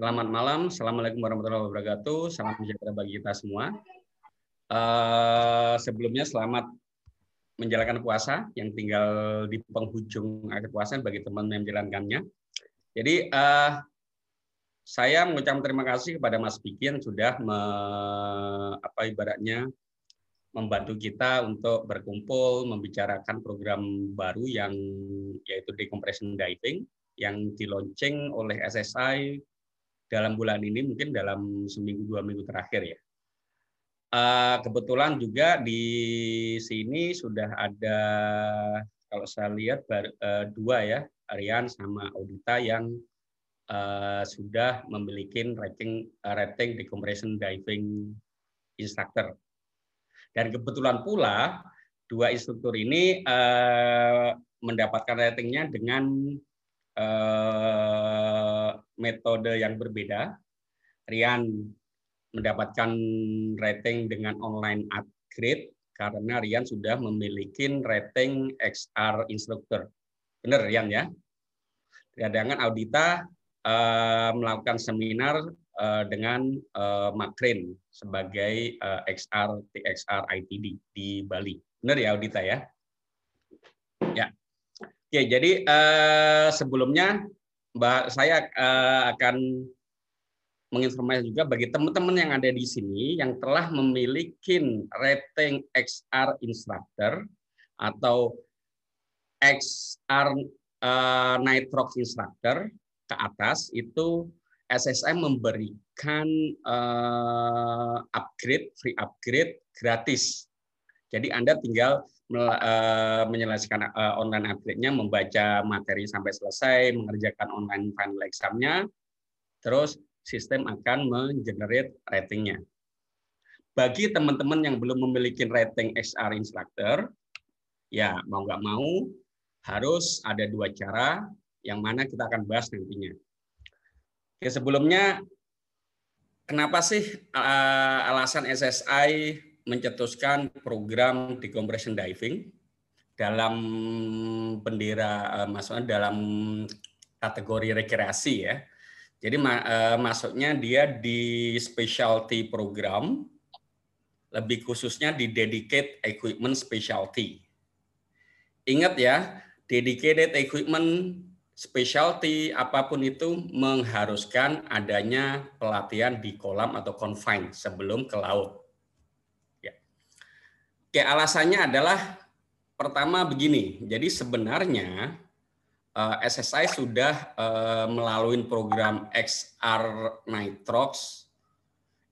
Selamat malam, Assalamualaikum warahmatullahi wabarakatuh. Salam sejahtera bagi kita semua. Uh, sebelumnya selamat menjalankan puasa yang tinggal di penghujung akhir puasa bagi teman yang menjalankannya. Jadi uh, saya mengucapkan terima kasih kepada Mas Piki yang sudah me, apa ibaratnya membantu kita untuk berkumpul membicarakan program baru yang yaitu decompression diving yang dilaunching oleh SSI dalam bulan ini mungkin dalam seminggu dua minggu terakhir ya. Uh, kebetulan juga di sini sudah ada kalau saya lihat uh, dua ya Aryan sama Audita yang uh, sudah memiliki rating rating decompression diving instructor. Dan kebetulan pula dua instruktur ini mendapatkan ratingnya dengan metode yang berbeda. Rian mendapatkan rating dengan online upgrade karena Rian sudah memiliki rating XR instructor. Benar Rian ya? Sedangkan Audita uh, melakukan seminar uh, dengan uh, Makrin sebagai uh, XR TXR ITD di Bali. Benar ya Audita ya? Ya. Oke, jadi uh, sebelumnya Mbak saya uh, akan menginformasikan juga bagi teman-teman yang ada di sini yang telah memiliki rating XR instructor atau XR uh, Nitrox instructor ke atas itu SSM memberikan uh, upgrade free upgrade gratis. Jadi Anda tinggal menyelesaikan uh, online upgrade-nya, membaca materi sampai selesai, mengerjakan online final exam-nya, terus sistem akan mengenerate ratingnya. Bagi teman-teman yang belum memiliki rating XR instructor, ya mau nggak mau harus ada dua cara yang mana kita akan bahas nantinya. Oke, sebelumnya kenapa sih uh, alasan SSI mencetuskan program decompression diving dalam bendera uh, maksudnya dalam kategori rekreasi ya. Jadi masuknya dia di specialty program, lebih khususnya di dedicated equipment specialty. Ingat ya, dedicated equipment specialty apa pun itu mengharuskan adanya pelatihan di kolam atau confine sebelum ke laut. Oke, alasannya adalah pertama begini. Jadi sebenarnya eh, SSI sudah uh, melalui program XR Nitrox,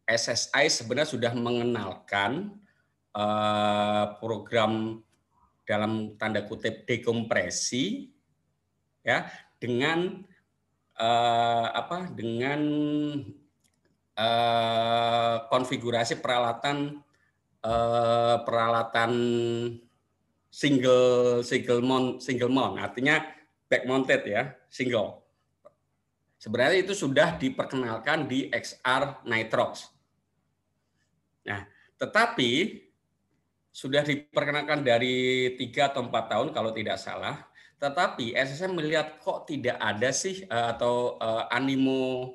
SSI sebenarnya sudah mengenalkan uh, program dalam tanda kutip dekompresi ya dengan apa dengan konfigurasi peralatan uh, peralatan single single mount single mount artinya back mounted ya, single. Sebenarnya itu sudah diperkenalkan di XR Nitrox. Nah, tetapi sudah diperkenalkan dari tiga atau empat tahun kalau tidak salah. Tetapi SSM melihat kok tidak ada sih eh, atau uh, animo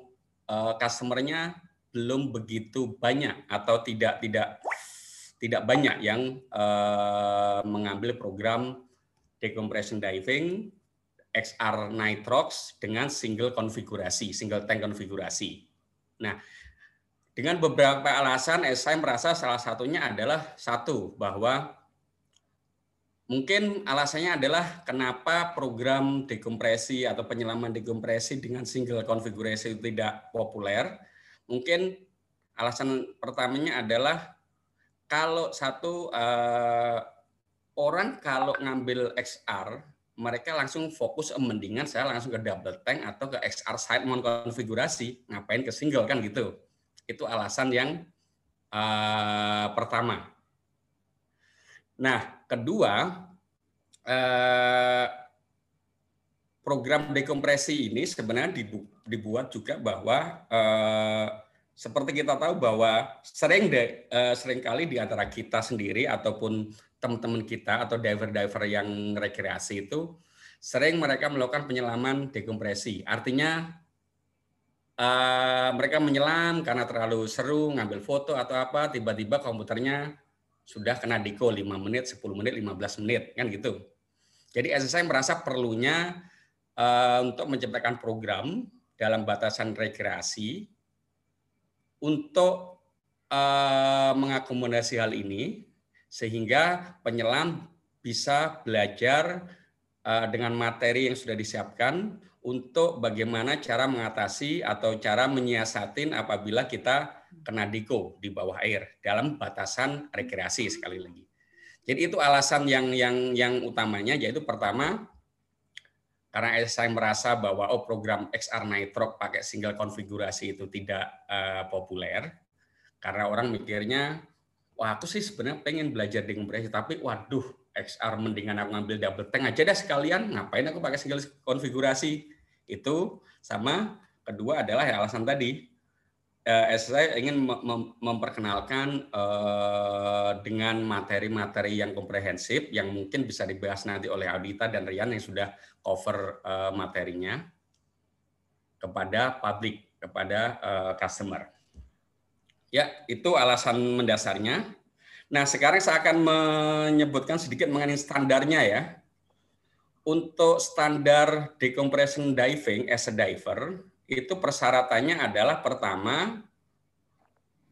customernya belum begitu banyak atau tidak tidak tidak banyak yang uh, mengambil program decompression diving XR Nitrox dengan single konfigurasi, single tank konfigurasi. Nah, dengan beberapa alasan saya merasa salah satunya adalah satu bahwa mungkin alasannya adalah kenapa program dekompresi atau penyelaman dekompresi dengan single konfigurasi tidak populer. Mungkin alasan pertamanya adalah kalau satu uh, orang kalau ngambil XR mereka langsung fokus mendingan saya langsung ke double tank atau ke XR side mount konfigurasi. Ngapain ke single kan gitu. Itu alasan yang uh, pertama. Nah kedua uh, program dekompresi ini sebenarnya dibuat juga bahwa uh, seperti kita tahu bahwa sering de, uh, sering kali di antara kita sendiri ataupun teman-teman kita atau diver-diver yang rekreasi itu sering mereka melakukan penyelaman dekompresi. Artinya uh, mereka menyelam karena terlalu seru ngambil foto atau apa, tiba-tiba komputernya sudah kena diko 5 menit, 10 menit, 15 menit kan gitu. Jadi SSI merasa perlunya uh, untuk menciptakan program dalam batasan rekreasi untuk uh, mengakomodasi hal ini sehingga penyelam bisa belajar uh, dengan materi yang sudah disiapkan untuk bagaimana cara mengatasi atau cara menyiasatin apabila kita kena diko di bawah air dalam batasan rekreasi sekali lagi. Jadi itu alasan yang yang yang utamanya yaitu pertama karena saya merasa bahwa oh program XR Nitrox pakai single konfigurasi itu tidak uh, populer. Karena orang mikirnya wah aku sih sebenarnya pengen belajar dekompresi tapi waduh XR mendingan aku ngambil double tank aja dah sekalian. Ngapain aku pakai single konfigurasi itu? Sama kedua adalah ya alasan tadi eh, saya ingin memperkenalkan eh, dengan materi-materi yang komprehensif yang mungkin bisa dibahas nanti oleh Audita dan Rian yang sudah cover eh, materinya kepada publik, kepada customer. Ya, itu alasan mendasarnya. Nah, sekarang saya akan menyebutkan sedikit mengenai standarnya ya untuk standar decompression diving as a diver itu persyaratannya adalah pertama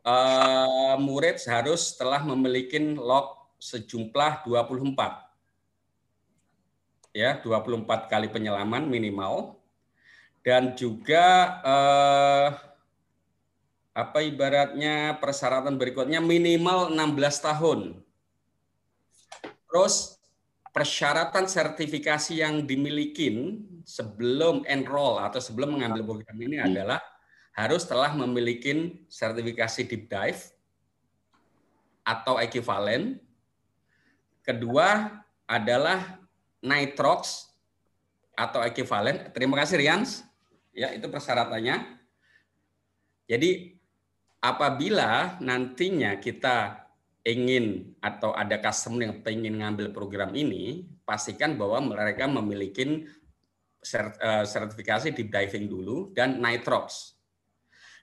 uh, murid harus telah memiliki log sejumlah 24 ya 24 kali penyelaman minimal dan juga uh, apa ibaratnya persyaratan berikutnya minimal 16 tahun. Terus persyaratan sertifikasi yang dimiliki sebelum enroll atau sebelum mengambil program ini hmm. adalah harus telah memiliki sertifikasi deep dive atau ekuivalen. Kedua adalah nitrox atau ekuivalen. Terima kasih Rians. Ya, itu persyaratannya. Jadi apabila nantinya kita ingin atau ada customer yang ingin ngambil program ini, pastikan bahwa mereka memiliki eh, sertifikasi deep diving dulu dan nitrox.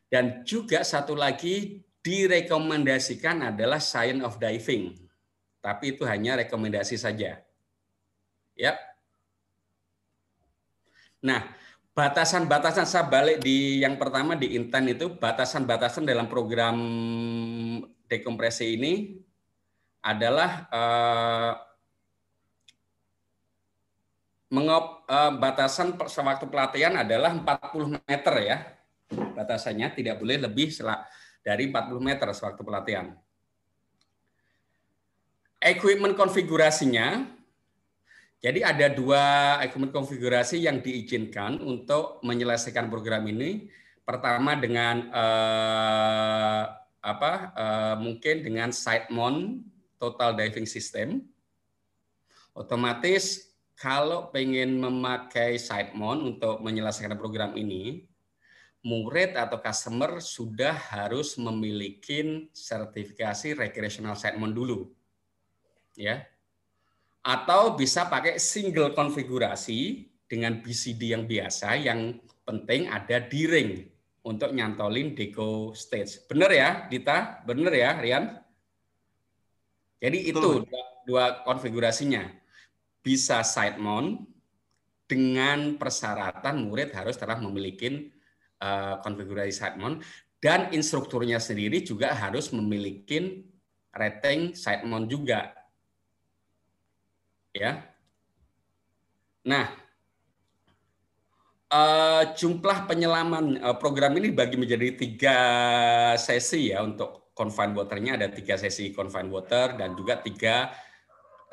Dan juga satu lagi direkomendasikan adalah science of diving. Tapi itu hanya rekomendasi saja. Ya. Nah, batasan-batasan saya balik di yang pertama di intent itu batasan-batasan dalam program dekompresi ini adalah uh, mengop, uh, batasan sewaktu pelatihan adalah 40 meter ya. Batasannya tidak boleh lebih dari 40 meter sewaktu pelatihan. Equipment konfigurasinya jadi ada dua equipment konfigurasi yang diizinkan untuk menyelesaikan program ini. Pertama dengan eh, apa uh, mungkin dengan side mount total diving system otomatis kalau pengen memakai side mount untuk menyelesaikan program ini murid atau customer sudah harus memiliki sertifikasi recreational side mount dulu ya. Atau bisa pakai single konfigurasi dengan BCD yang biasa yang penting ada di ring untuk nyantolin deco stage. Bener ya, Dita? Bener ya, Rian? Jadi itu dua, dua konfigurasinya. Bisa side mount dengan persyaratan murid harus telah memiliki uh, konfigurasi side mount dan instrukturnya sendiri juga harus memiliki rating side mount juga. Ya. Nah, Uh, jumlah penyelaman uh, program ini bagi menjadi tiga sesi ya untuk confined waternya ada tiga sesi confined water dan juga tiga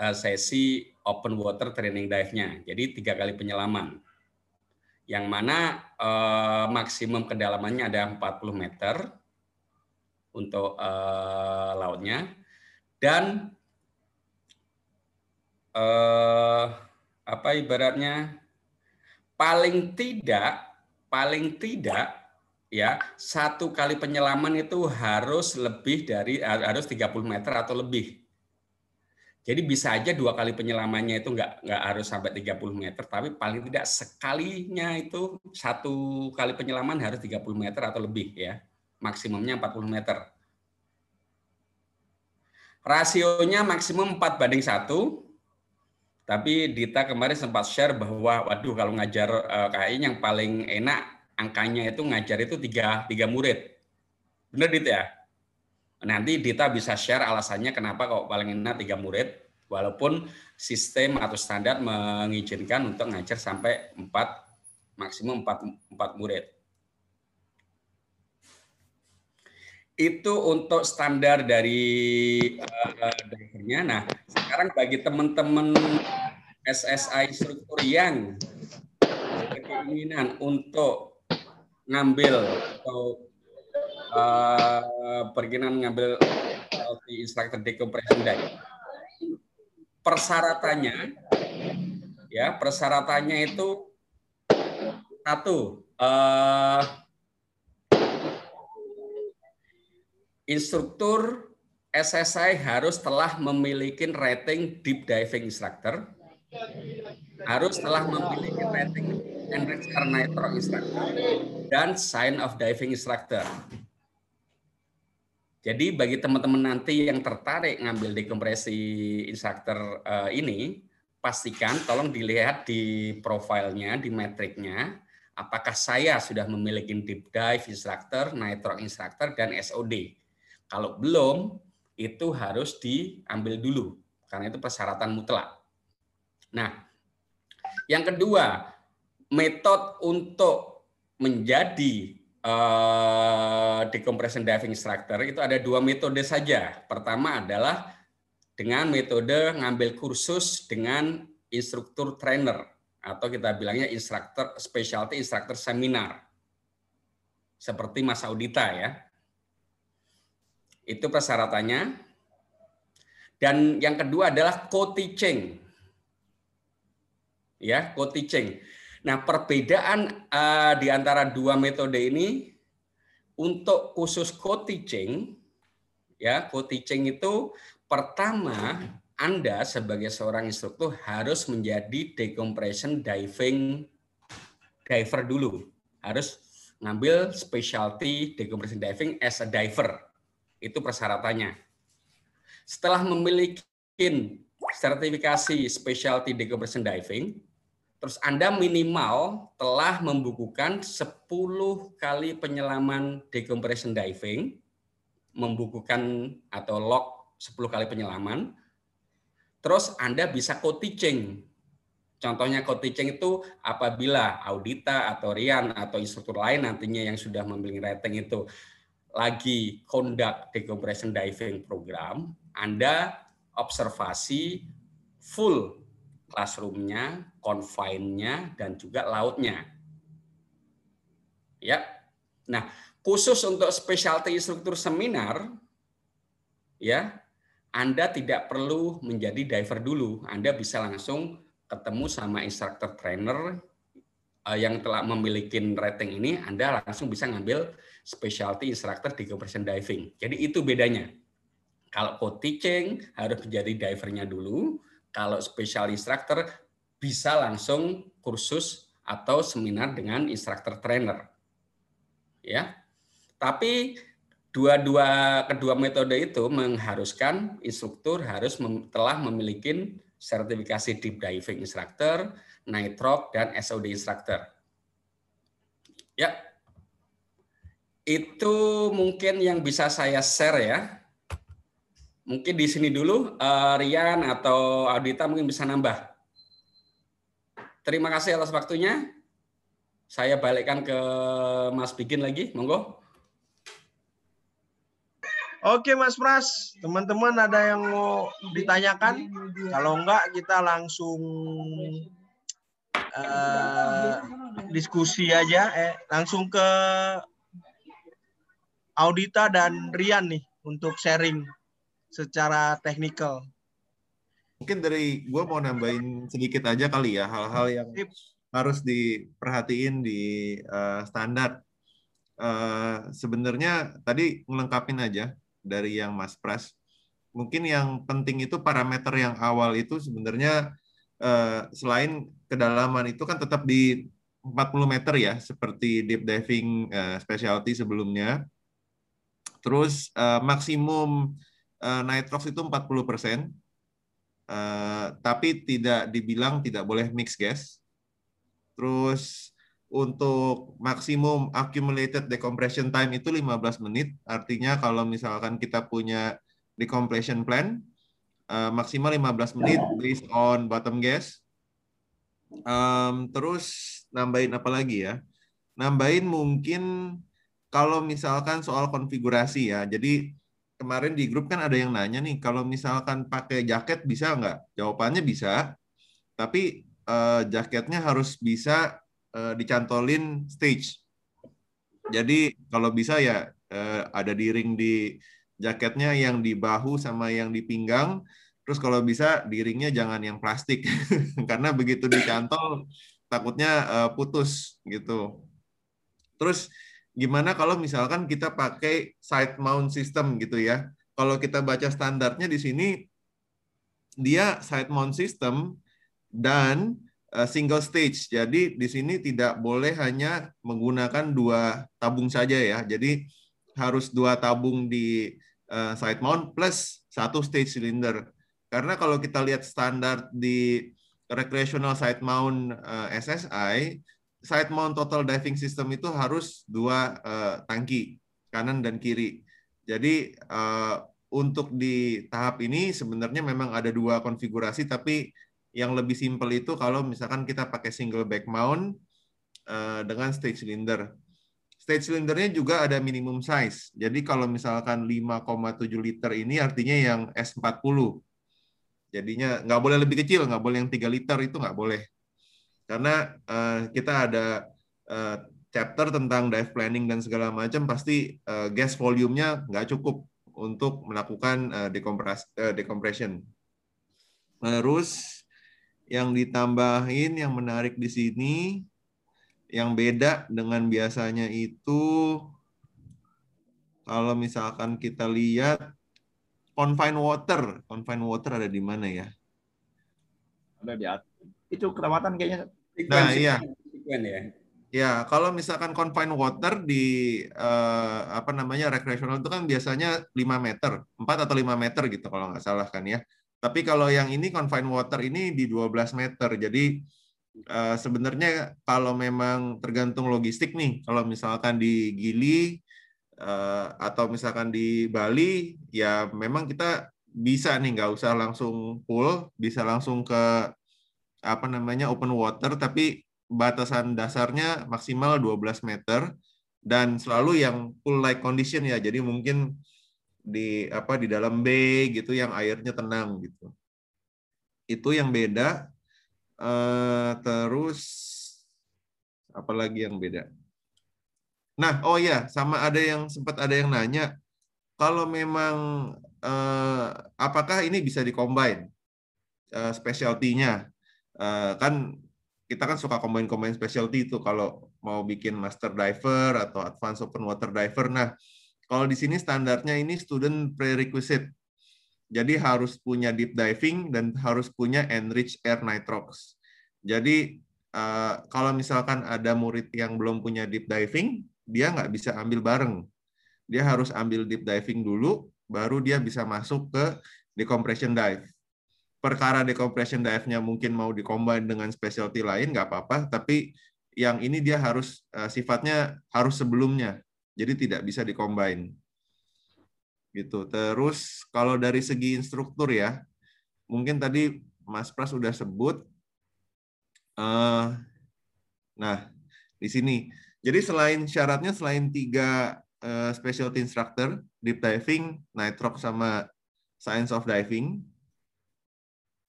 uh, sesi open water training dive-nya. Jadi tiga kali penyelaman. Yang mana uh, maksimum kedalamannya ada 40 meter untuk uh, lautnya dan uh, apa ibaratnya paling tidak paling tidak ya satu kali penyelaman itu harus lebih dari harus 30 meter atau lebih. Jadi bisa aja dua kali penyelamannya itu nggak nggak harus sampai 30 meter, tapi paling tidak sekalinya itu satu kali penyelaman harus 30 meter atau lebih ya, maksimumnya 40 meter. Rasionya maksimum 4 banding 1, tapi Dita kemarin sempat share bahwa, waduh kalau ngajar eh, KAI yang paling enak angkanya itu ngajar itu tiga, tiga murid. Benar Dita ya? Nanti Dita bisa share alasannya kenapa kok paling enak tiga murid, walaupun sistem atau standar mengizinkan untuk ngajar sampai empat maksimum empat, empat murid. Itu untuk standar dari uh. Nah, sekarang bagi teman-teman SSI struktur yang berkeinginan untuk ngambil atau uh, berkenan ngambil di instructor decompression deck. Persyaratannya, ya persyaratannya itu satu, uh, instruktur SSI harus telah memiliki rating deep diving instructor, harus telah memiliki rating enriched nitro instructor, dan sign of diving instructor. Jadi bagi teman-teman nanti yang tertarik ngambil dekompresi instructor uh, ini, pastikan tolong dilihat di profilnya, di metriknya, apakah saya sudah memiliki deep dive instructor, nitro instructor, dan SOD. Kalau belum, itu harus diambil dulu, karena itu persyaratan mutlak. Nah, yang kedua, metode untuk menjadi uh, decompression diving instructor itu ada dua metode saja. Pertama adalah dengan metode ngambil kursus dengan instruktur trainer atau kita bilangnya instruktur specialty instructor seminar. Seperti Mas Audita ya. Itu persyaratannya. Dan yang kedua adalah co-teaching. Ya, co-teaching. Nah, perbedaan uh, di antara dua metode ini untuk khusus co-teaching ya, co-teaching itu pertama Anda sebagai seorang instruktur harus menjadi decompression diving diver dulu. Harus ngambil specialty decompression diving as a diver. Itu persyaratannya. Setelah memiliki sertifikasi specialty decompression diving, Terus Anda minimal telah membukukan 10 kali penyelaman decompression diving, membukukan atau log 10 kali penyelaman. Terus Anda bisa co-teaching. Contohnya co-teaching itu apabila Audita atau Rian atau instruktur lain nantinya yang sudah memiliki rating itu lagi conduct decompression diving program, Anda observasi full classroom-nya, confine-nya, dan juga lautnya. Ya. Nah, khusus untuk specialty instruktur seminar, ya, Anda tidak perlu menjadi diver dulu. Anda bisa langsung ketemu sama instruktur trainer eh, yang telah memiliki rating ini, Anda langsung bisa ngambil specialty instructor di compression diving. Jadi itu bedanya. Kalau co-teaching harus menjadi divernya dulu, kalau special instructor bisa langsung kursus atau seminar dengan instructor trainer. Ya. Tapi dua-dua kedua metode itu mengharuskan instruktur harus mem, telah memiliki sertifikasi deep diving instructor, nitrox dan SOD instructor. Ya. Itu mungkin yang bisa saya share ya Mungkin di sini dulu, uh, Rian atau Audita mungkin bisa nambah. Terima kasih atas waktunya. Saya balikkan ke Mas Bikin lagi, monggo. Oke Mas Pras, teman-teman ada yang mau ditanyakan? Kalau enggak kita langsung uh, diskusi aja, eh langsung ke Audita dan Rian nih untuk sharing secara teknikal. Mungkin dari gue mau nambahin sedikit aja kali ya hal-hal yang harus diperhatiin di uh, standar. Uh, Sebenarnya tadi ngelengkapin aja dari yang Mas Pras. mungkin yang penting itu parameter yang awal itu sebenarnya uh, selain kedalaman itu kan tetap di 40 meter ya, seperti deep diving uh, specialty sebelumnya. Terus uh, maksimum uh, nitrox itu 40 persen, uh, tapi tidak dibilang tidak boleh mix gas. Terus untuk maksimum accumulated decompression time itu 15 menit, artinya kalau misalkan kita punya decompression plan, uh, maksimal 15 menit based on bottom gas. Um, terus nambahin apa lagi ya? Nambahin mungkin kalau misalkan soal konfigurasi ya. Jadi kemarin di grup kan ada yang nanya nih, kalau misalkan pakai jaket bisa nggak? Jawabannya bisa, tapi uh, jaketnya harus bisa uh, dicantolin stage. Jadi kalau bisa ya uh, ada di ring di jaketnya yang di bahu sama yang di pinggang. Terus kalau bisa di ringnya jangan yang plastik karena begitu dicantol takutnya uh, putus gitu. Terus gimana kalau misalkan kita pakai side mount system gitu ya? Kalau kita baca standarnya di sini dia side mount system dan uh, single stage. Jadi di sini tidak boleh hanya menggunakan dua tabung saja ya. Jadi harus dua tabung di uh, side mount plus satu stage cylinder. Karena kalau kita lihat standar di recreational side mount eh, SSI, side mount total diving system itu harus dua uh, tangki kanan dan kiri. Jadi uh, untuk di tahap ini sebenarnya memang ada dua konfigurasi, tapi yang lebih simpel itu kalau misalkan kita pakai single back mount uh, dengan stage cylinder. Stage cylindernya juga ada minimum size. Jadi kalau misalkan 5,7 liter ini artinya yang S40 Jadinya nggak boleh lebih kecil, nggak boleh yang 3 liter itu nggak boleh. Karena uh, kita ada uh, chapter tentang dive planning dan segala macam, pasti uh, gas volume-nya nggak cukup untuk melakukan uh, dekompres uh, decompression. Terus yang ditambahin yang menarik di sini, yang beda dengan biasanya itu kalau misalkan kita lihat Confine water, confine water ada di mana ya? Ada di atas. Itu kerawatan kayaknya. Nah, iya. ya. Ya, kalau misalkan confine water di uh, apa namanya recreational itu kan biasanya 5 meter, 4 atau 5 meter gitu kalau nggak salah kan ya. Tapi kalau yang ini confine water ini di 12 meter. Jadi uh, sebenarnya kalau memang tergantung logistik nih, kalau misalkan di Gili Eh, atau misalkan di Bali ya memang kita bisa nih nggak usah langsung pool bisa langsung ke apa namanya open water tapi batasan dasarnya maksimal 12 meter dan selalu yang pool like condition ya. Jadi mungkin di apa di dalam bay gitu yang airnya tenang gitu. Itu yang beda. Uh, terus apalagi yang beda? Nah, oh ya, sama ada yang sempat ada yang nanya, kalau memang eh, apakah ini bisa dikombin eh, specialty-nya? Eh, kan kita kan suka combine-combine specialty itu kalau mau bikin master diver atau advanced open water diver. Nah, kalau di sini standarnya ini student prerequisite. Jadi harus punya deep diving dan harus punya enriched air nitrox. Jadi eh, kalau misalkan ada murid yang belum punya deep diving, dia nggak bisa ambil bareng. Dia harus ambil deep diving dulu, baru dia bisa masuk ke decompression dive. Perkara decompression dive-nya mungkin mau dikombin dengan specialty lain, nggak apa-apa, tapi yang ini dia harus uh, sifatnya harus sebelumnya, jadi tidak bisa dikombin. Gitu. Terus kalau dari segi instruktur ya, mungkin tadi Mas Pras sudah sebut. Uh, nah, di sini jadi selain syaratnya selain tiga uh, specialty instructor, deep diving, nitrox sama science of diving,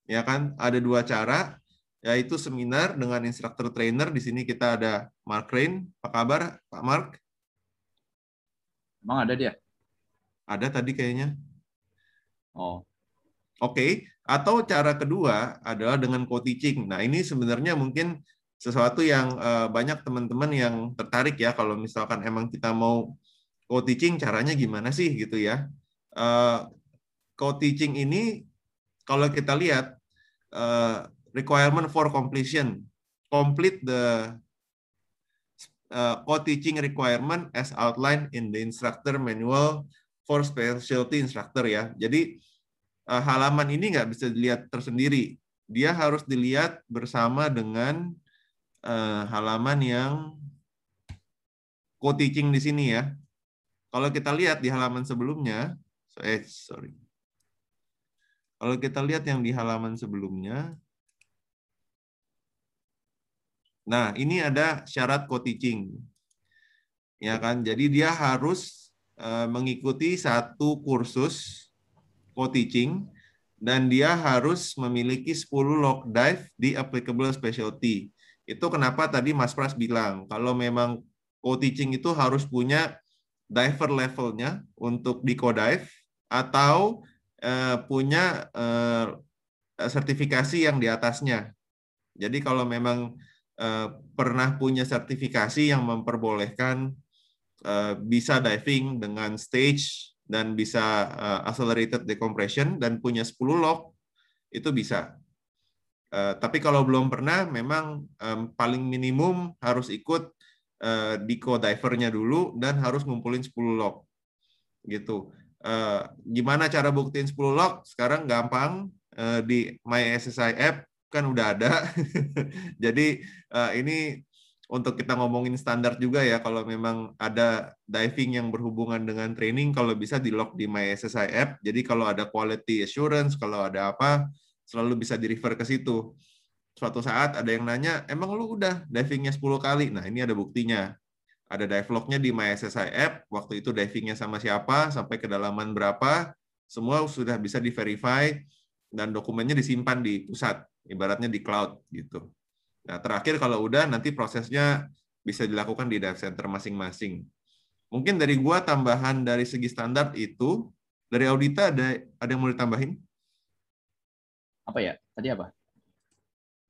ya kan ada dua cara, yaitu seminar dengan instructor trainer. Di sini kita ada Mark Rain. Apa kabar, Pak Mark? Emang ada dia? Ada tadi kayaknya. Oh. Oke. Okay. Atau cara kedua adalah dengan co-teaching. Nah ini sebenarnya mungkin sesuatu yang uh, banyak teman-teman yang tertarik ya kalau misalkan emang kita mau co-teaching caranya gimana sih gitu ya. Uh, co-teaching ini kalau kita lihat uh, requirement for completion, complete the uh, co-teaching requirement as outlined in the instructor manual for specialty instructor ya. Jadi uh, halaman ini nggak bisa dilihat tersendiri. Dia harus dilihat bersama dengan uh, halaman yang co-teaching di sini ya. Kalau kita lihat di halaman sebelumnya, eh sorry. Kalau kita lihat yang di halaman sebelumnya, nah ini ada syarat co-teaching, ya kan? Jadi dia harus uh, mengikuti satu kursus co-teaching dan dia harus memiliki 10 log dive di applicable specialty. Itu kenapa tadi Mas Pras bilang kalau memang co-teaching itu harus punya diver levelnya untuk di co-dive atau uh, punya uh, sertifikasi yang di atasnya. Jadi kalau memang uh, pernah punya sertifikasi yang memperbolehkan bisa diving dengan stage dan bisa accelerated decompression dan punya 10 lock itu bisa. Tapi kalau belum pernah, memang paling minimum harus ikut di co-divernya dulu dan harus ngumpulin 10 lock. Gitu. Uh, gimana cara buktiin 10 log? Sekarang gampang uh, di My SSI app kan udah ada. Jadi uh, ini untuk kita ngomongin standar juga ya kalau memang ada diving yang berhubungan dengan training kalau bisa di log di My SSI app. Jadi kalau ada quality assurance, kalau ada apa selalu bisa di refer ke situ. Suatu saat ada yang nanya, emang lu udah divingnya 10 kali? Nah ini ada buktinya ada dive lognya di MySSI app, waktu itu divingnya sama siapa, sampai kedalaman berapa, semua sudah bisa di verify dan dokumennya disimpan di pusat, ibaratnya di cloud gitu. Nah terakhir kalau udah nanti prosesnya bisa dilakukan di dive center masing-masing. Mungkin dari gua tambahan dari segi standar itu, dari audita ada ada yang mau ditambahin? Apa ya? Tadi apa?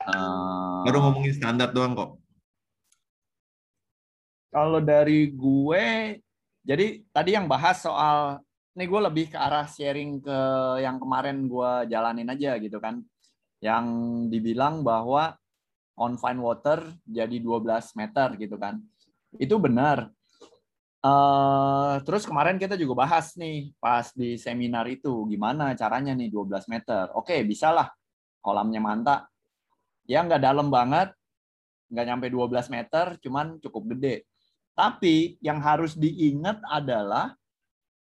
Uh... Baru ngomongin standar doang kok. Kalau dari gue, jadi tadi yang bahas soal ini gue lebih ke arah sharing ke yang kemarin gue jalanin aja gitu kan. Yang dibilang bahwa confined water jadi 12 meter gitu kan. Itu benar. Uh, terus kemarin kita juga bahas nih pas di seminar itu gimana caranya nih 12 meter. Oke, bisa lah kolamnya mantap. Ya nggak dalam banget, nggak nyampe 12 meter, cuman cukup gede. Tapi yang harus diingat adalah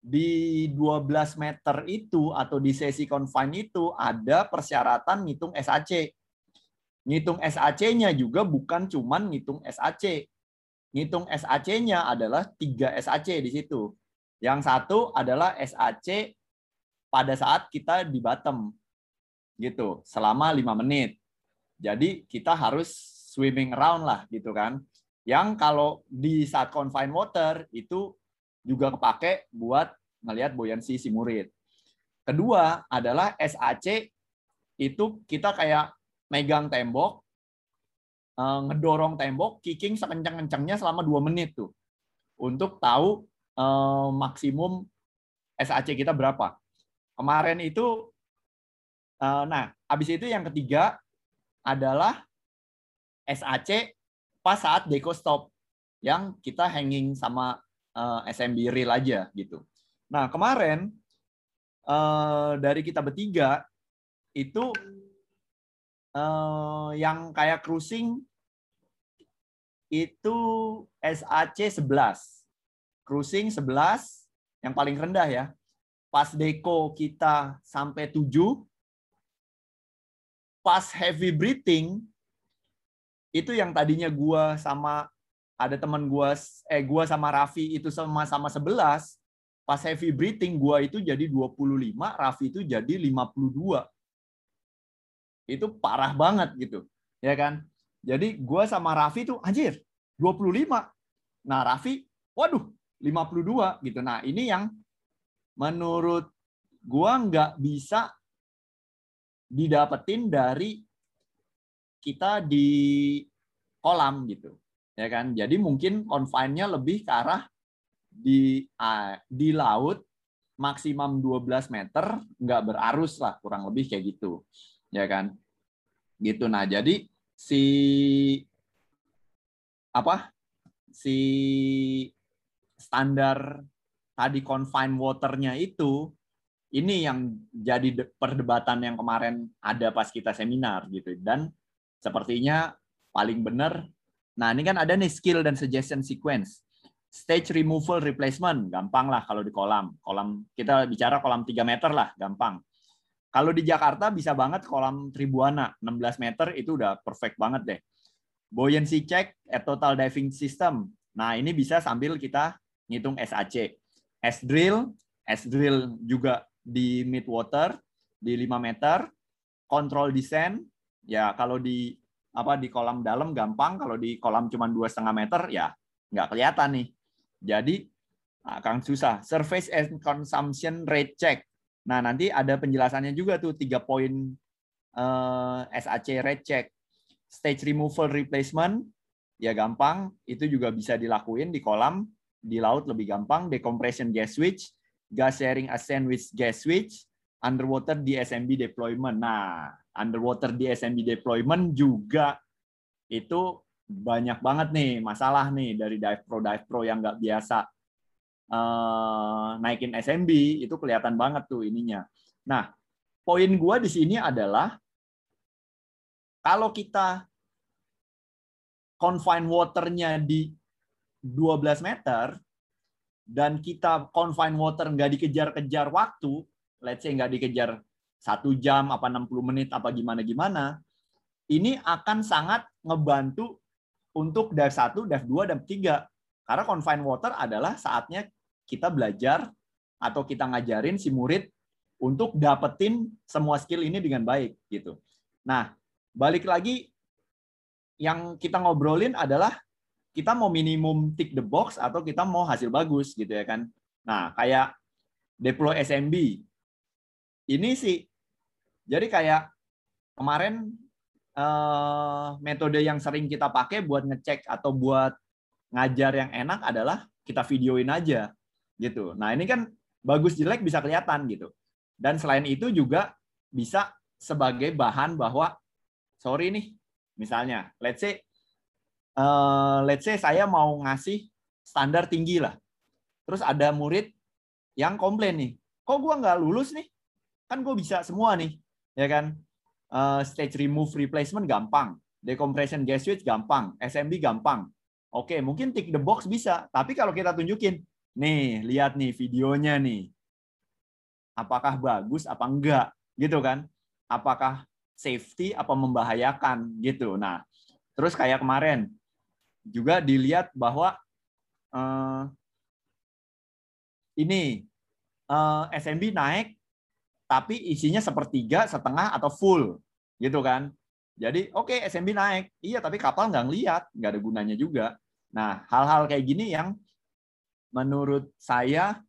di 12 meter itu atau di sesi confine itu ada persyaratan ngitung SAC. Ngitung SAC-nya juga bukan cuman ngitung SAC. Ngitung SAC-nya adalah 3 SAC di situ. Yang satu adalah SAC pada saat kita di bottom. Gitu, selama 5 menit. Jadi kita harus swimming around lah gitu kan yang kalau di saat confined water itu juga kepake buat melihat buoyancy si murid. Kedua adalah SAC itu kita kayak megang tembok, eh, ngedorong tembok, kicking sekencang-kencangnya selama dua menit tuh untuk tahu eh, maksimum SAC kita berapa. Kemarin itu, eh, nah habis itu yang ketiga adalah SAC pas saat deco stop yang kita hanging sama uh, eh, SMB real aja gitu. Nah kemarin uh, dari kita bertiga itu uh, yang kayak cruising itu SAC 11. Cruising 11 yang paling rendah ya. Pas deco kita sampai 7 pas heavy breathing itu yang tadinya gua sama ada teman gua eh gua sama Raffi itu sama-sama 11 pas heavy breathing gua itu jadi 25 Raffi itu jadi 52 itu parah banget gitu ya kan? Jadi gua sama Raffi tuh anjir 25 nah Raffi waduh 52 gitu. Nah ini yang menurut gua nggak bisa didapetin dari kita di kolam gitu ya kan? Jadi mungkin confine-nya lebih ke arah di di laut maksimum 12 meter nggak berarus lah kurang lebih kayak gitu ya kan? Gitu. Nah jadi si apa? Si standar tadi confined waternya itu ini yang jadi perdebatan yang kemarin ada pas kita seminar gitu. Dan sepertinya paling benar nah ini kan ada nih skill dan suggestion sequence Stage removal replacement, gampang lah kalau di kolam. Kolam kita bicara kolam 3 meter lah, gampang. Kalau di Jakarta bisa banget kolam Tribuana, 16 meter itu udah perfect banget deh. Buoyancy check at total diving system. Nah, ini bisa sambil kita ngitung SAC. S-drill, S-drill juga di mid water di 5 meter. Control descent, ya kalau di apa di kolam dalam gampang, kalau di kolam cuma dua setengah meter ya nggak kelihatan nih. Jadi akan susah. Surface and consumption rate check. Nah, nanti ada penjelasannya juga tuh tiga poin eh, SAC rate check. Stage removal replacement ya gampang, itu juga bisa dilakuin di kolam, di laut lebih gampang. Decompression gas switch, gas sharing ascent with gas switch, underwater DSMB deployment. Nah, underwater DSMB deployment juga itu banyak banget nih masalah nih dari dive pro dive pro yang nggak biasa uh, naikin SMB itu kelihatan banget tuh ininya. Nah, poin gua di sini adalah kalau kita confine waternya di 12 meter dan kita confine water nggak dikejar-kejar waktu, let's say nggak dikejar satu jam apa 60 menit apa gimana gimana, ini akan sangat ngebantu untuk dive 1, dive 2, dan 3. Karena confined water adalah saatnya kita belajar atau kita ngajarin si murid untuk dapetin semua skill ini dengan baik gitu. Nah, balik lagi yang kita ngobrolin adalah kita mau minimum tick the box atau kita mau hasil bagus gitu ya kan. Nah, kayak deploy SMB. Ini sih jadi kayak kemarin uh, metode yang sering kita pakai buat ngecek atau buat ngajar yang enak adalah kita videoin aja gitu. Nah, ini kan bagus jelek bisa kelihatan gitu. Dan selain itu juga bisa sebagai bahan bahwa sorry nih, misalnya let's say uh, let's say saya mau ngasih standar tinggi lah. Terus ada murid yang komplain nih, kok gua nggak lulus nih? Kan gue bisa semua nih, ya kan? uh, stage remove replacement gampang, decompression gas switch gampang, SMB gampang. Oke, mungkin tick the box bisa, tapi kalau kita tunjukin, nih lihat nih videonya nih, apakah bagus apa enggak, gitu kan? Apakah safety apa membahayakan gitu. Nah, terus kayak kemarin juga dilihat bahwa uh, ini uh, eh, SMB naik tapi isinya sepertiga, setengah atau full, gitu kan? Jadi oke okay, SMB naik, iya tapi kapal nggak ngeliat, nggak ada gunanya juga. Nah hal-hal kayak gini yang menurut saya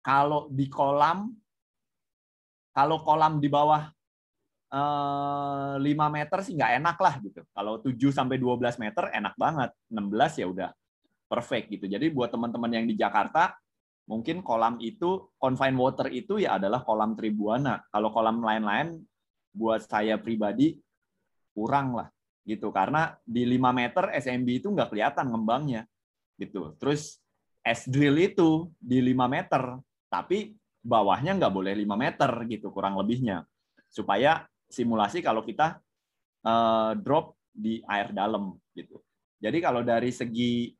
kalau di kolam, kalau kolam di bawah eh, 5 meter sih nggak enak lah gitu. Kalau 7 sampai 12 meter enak banget, 16 ya udah perfect gitu. Jadi buat teman-teman yang di Jakarta mungkin kolam itu confined water itu ya adalah kolam Tribuana. Kalau kolam lain-lain buat saya pribadi kurang lah gitu karena di 5 meter SMB itu nggak kelihatan ngembangnya gitu. Terus S drill itu di 5 meter tapi bawahnya nggak boleh 5 meter gitu kurang lebihnya supaya simulasi kalau kita uh, drop di air dalam gitu. Jadi kalau dari segi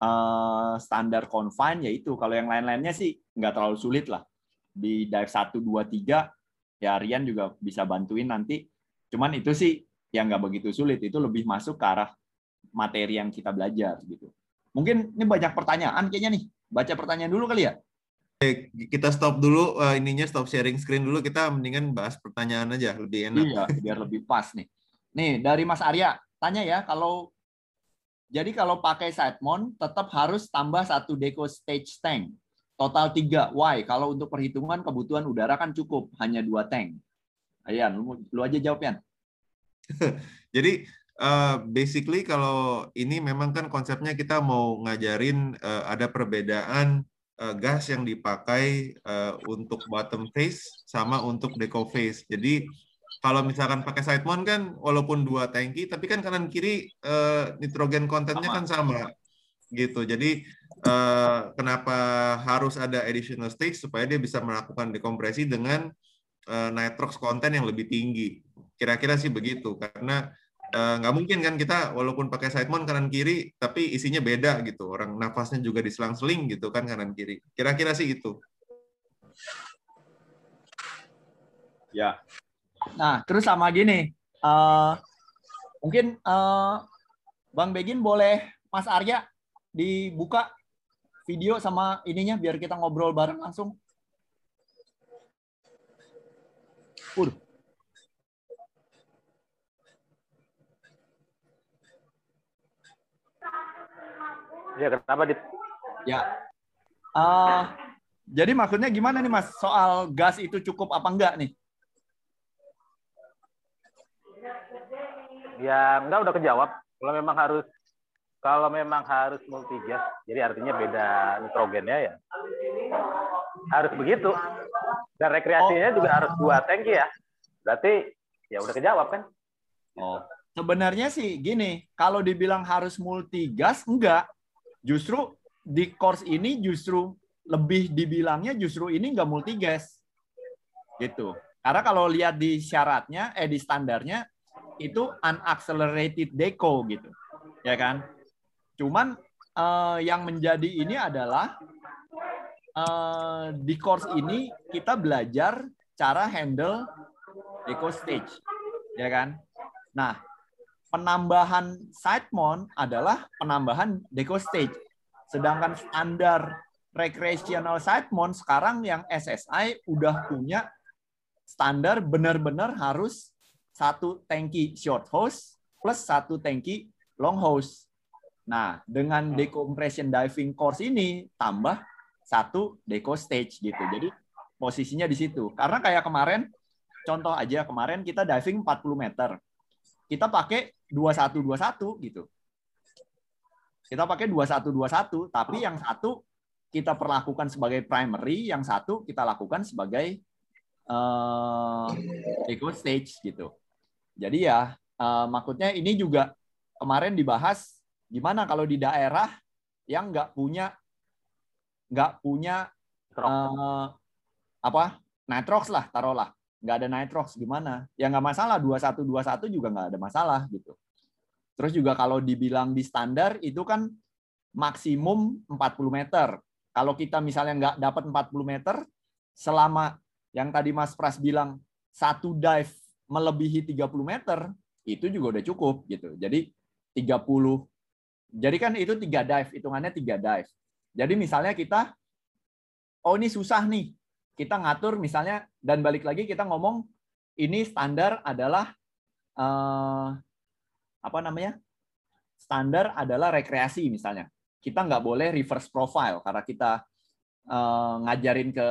uh, standar confine yaitu kalau yang lain-lainnya sih nggak terlalu sulit lah. Di dive 1, 2, 3 ya Rian juga bisa bantuin nanti. Cuman itu sih yang nggak begitu sulit. Itu lebih masuk ke arah materi yang kita belajar gitu. Mungkin ini banyak pertanyaan kayaknya nih. Baca pertanyaan dulu kali ya? Kita stop dulu uh, ininya stop sharing screen dulu. Kita mendingan bahas pertanyaan aja lebih enak. Iya biar lebih pas nih. Nih dari Mas Arya tanya ya kalau jadi kalau pakai side mount tetap harus tambah satu deco stage tank. Total tiga. Why? Kalau untuk perhitungan kebutuhan udara kan cukup hanya dua tank. Ayan, lu, lu aja jawab Yan. Jadi uh, basically kalau ini memang kan konsepnya kita mau ngajarin uh, ada perbedaan uh, gas yang dipakai uh, untuk bottom face sama untuk deco face. Jadi kalau misalkan pakai side mount kan walaupun dua tangki tapi kan kanan kiri uh, nitrogen kontennya kan sama gitu. Jadi uh, kenapa harus ada additional stage supaya dia bisa melakukan dekompresi dengan uh, nitrox konten yang lebih tinggi. Kira-kira sih begitu karena nggak uh, mungkin kan kita walaupun pakai side mount kanan kiri tapi isinya beda gitu. Orang nafasnya juga diselang-seling gitu kan kanan kiri. Kira-kira sih itu. Ya, Nah, terus sama gini, uh, mungkin uh, Bang Begin boleh Mas Arya dibuka video sama ininya biar kita ngobrol bareng langsung. Udah. Ya, kenapa, Dit? Ya. Uh, jadi maksudnya gimana nih, Mas? Soal gas itu cukup apa enggak nih? Ya enggak udah kejawab. Kalau memang harus kalau memang harus multigas, jadi artinya beda nitrogennya ya. Harus begitu. Dan rekreasinya oh. juga harus dua tangki ya. Berarti ya udah kejawab kan? Oh. Sebenarnya sih gini, kalau dibilang harus multigas enggak. Justru di course ini justru lebih dibilangnya justru ini enggak multigas. Gitu. Karena kalau lihat di syaratnya, eh di standarnya, itu unaccelerated deco gitu, ya kan? Cuman uh, yang menjadi ini adalah uh, di course ini kita belajar cara handle deco stage, ya kan? Nah, penambahan side mount adalah penambahan deco stage. Sedangkan standar recreational side mount sekarang yang SSI udah punya standar benar-benar harus satu tangki short hose plus satu tangki long hose. Nah, dengan decompression diving course ini tambah satu deco stage gitu. Jadi posisinya di situ. Karena kayak kemarin, contoh aja kemarin kita diving 40 meter. Kita pakai 2121 gitu. Kita pakai 2121, tapi yang satu kita perlakukan sebagai primary, yang satu kita lakukan sebagai uh, eco stage gitu. Jadi ya, uh, maksudnya ini juga kemarin dibahas gimana kalau di daerah yang nggak punya nggak punya uh, apa? Nitrox lah taruhlah nggak ada nitrox gimana? Ya nggak masalah 2121 juga nggak ada masalah gitu. Terus juga kalau dibilang di standar itu kan maksimum 40 meter. Kalau kita misalnya nggak dapat 40 meter selama yang tadi Mas Pras bilang satu dive melebihi 30 meter itu juga udah cukup gitu. Jadi 30 jadi kan itu tiga dive, hitungannya tiga dive. Jadi misalnya kita oh ini susah nih. Kita ngatur misalnya dan balik lagi kita ngomong ini standar adalah eh, apa namanya? Standar adalah rekreasi misalnya. Kita nggak boleh reverse profile karena kita eh, ngajarin ke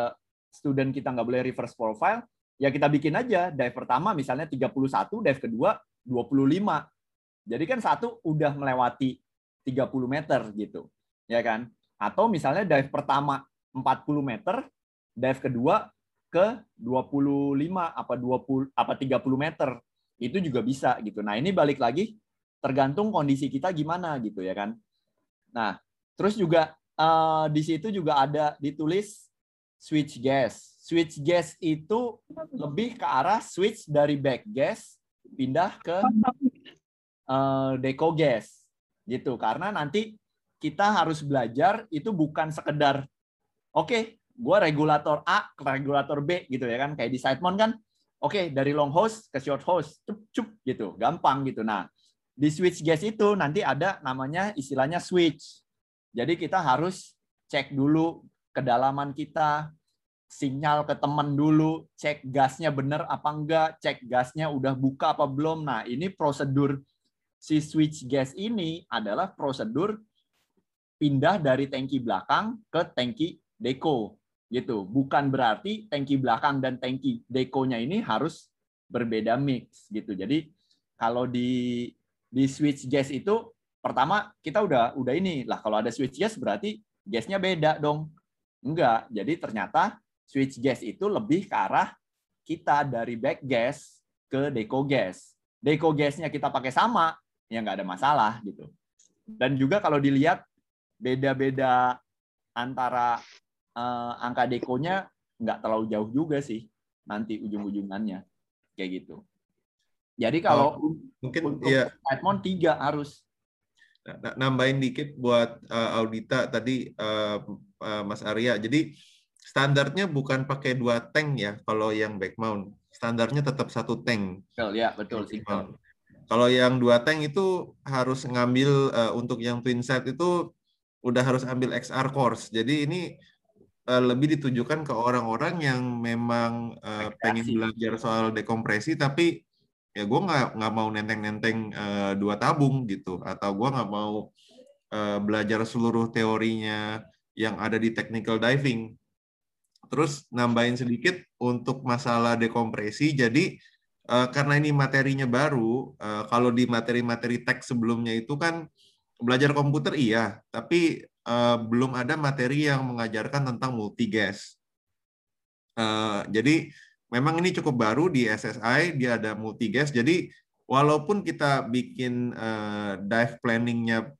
student kita nggak boleh reverse profile ya kita bikin aja dive pertama misalnya 31, dive kedua 25. Jadi kan satu udah melewati 30 meter gitu. Ya kan? Atau misalnya dive pertama 40 meter, dive kedua ke 25 apa 20 apa 30 meter. Itu juga bisa gitu. Nah, ini balik lagi tergantung kondisi kita gimana gitu ya kan. Nah, terus juga uh, di situ juga ada ditulis switch gas. Switch gas itu lebih ke arah switch dari back gas pindah ke uh, deco gas gitu. Karena nanti kita harus belajar itu bukan sekedar oke okay, gue regulator A ke regulator B gitu ya kan. Kayak di side mount kan oke okay, dari long hose ke short hose cup cup gitu. Gampang gitu. Nah di switch gas itu nanti ada namanya istilahnya switch. Jadi kita harus cek dulu kedalaman kita sinyal ke teman dulu, cek gasnya benar apa enggak, cek gasnya udah buka apa belum. Nah, ini prosedur si switch gas ini adalah prosedur pindah dari tangki belakang ke tangki deko gitu. Bukan berarti tangki belakang dan tangki dekonya ini harus berbeda mix gitu. Jadi kalau di di switch gas itu pertama kita udah udah ini lah kalau ada switch gas berarti gasnya beda dong Enggak. Jadi ternyata switch gas itu lebih ke arah kita dari back gas ke deco gas. Deco gasnya kita pakai sama, ya nggak ada masalah gitu. Dan juga kalau dilihat beda-beda antara uh, angka dekonya nggak terlalu jauh juga sih nanti ujung-ujungannya kayak gitu. Jadi kalau Oh, mungkin untuk ya Edmond tiga harus nambahin dikit buat uh, Audita tadi uh, uh, Mas Arya. Jadi standarnya bukan pakai dua tank ya kalau yang back mount. Standarnya tetap satu tank. betul ya betul sih. Kalau yang dua tank itu harus ngambil uh, untuk yang twin set itu udah harus ambil XR course. Jadi ini uh, lebih ditujukan ke orang-orang yang memang uh, pengen belajar soal dekompresi tapi ya gue nggak nggak mau nenteng-nenteng uh, dua tabung gitu atau gue nggak mau uh, belajar seluruh teorinya yang ada di technical diving. Terus nambahin sedikit untuk masalah dekompresi. Jadi eh, karena ini materinya baru, eh, kalau di materi-materi teks sebelumnya itu kan belajar komputer iya, tapi eh, belum ada materi yang mengajarkan tentang multigas. Eh, jadi memang ini cukup baru di SSI, dia ada multigas. Jadi walaupun kita bikin eh, dive planningnya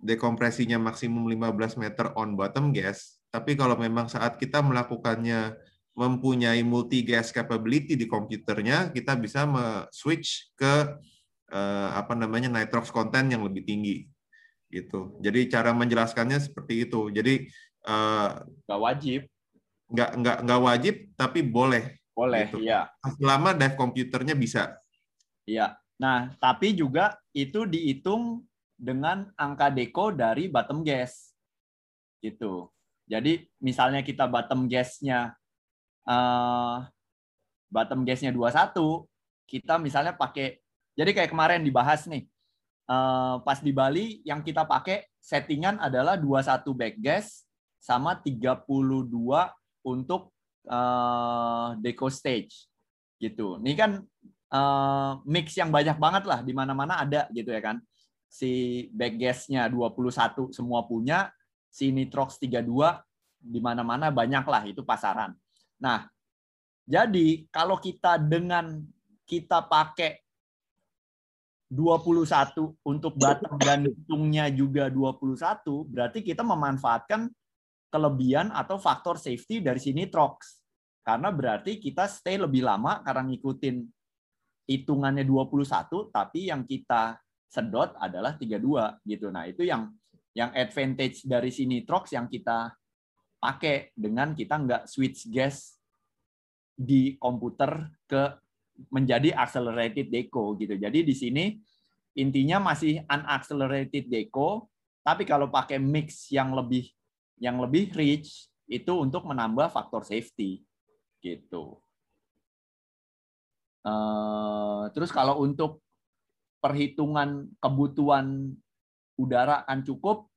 dekompresinya maksimum 15 meter on bottom gas, tapi kalau memang saat kita melakukannya mempunyai multi gas capability di komputernya, kita bisa switch ke eh, apa namanya nitrox content yang lebih tinggi gitu. Jadi cara menjelaskannya seperti itu. Jadi eh, Nggak wajib, nggak nggak nggak wajib tapi boleh boleh, Gitu. iya. selama dive komputernya bisa. Iya. Nah, tapi juga itu dihitung dengan angka deko dari bottom gas. Gitu. Jadi misalnya kita bottom gasnya eh bottom gasnya 21, kita misalnya pakai jadi kayak kemarin dibahas nih. eh, pas di Bali yang kita pakai settingan adalah 21 back gas sama 32 untuk eh deco stage gitu. Ini kan eh, mix yang banyak banget lah di mana-mana ada gitu ya kan. Si backgasnya 21 semua punya, si nitrox 32 di mana-mana banyak lah itu pasaran. Nah, jadi kalau kita dengan kita pakai 21 untuk bottom dan hitungnya juga 21, berarti kita memanfaatkan kelebihan atau faktor safety dari si nitrox. Karena berarti kita stay lebih lama karena ngikutin hitungannya 21 tapi yang kita sedot adalah 32 gitu. Nah, itu yang yang advantage dari si nitrox yang kita pakai dengan kita nggak switch gas di komputer ke menjadi accelerated deco gitu. Jadi di sini intinya masih unaccelerated deco, tapi kalau pakai mix yang lebih yang lebih rich itu untuk menambah faktor safety gitu. Eh, terus kalau untuk perhitungan kebutuhan udara kan cukup,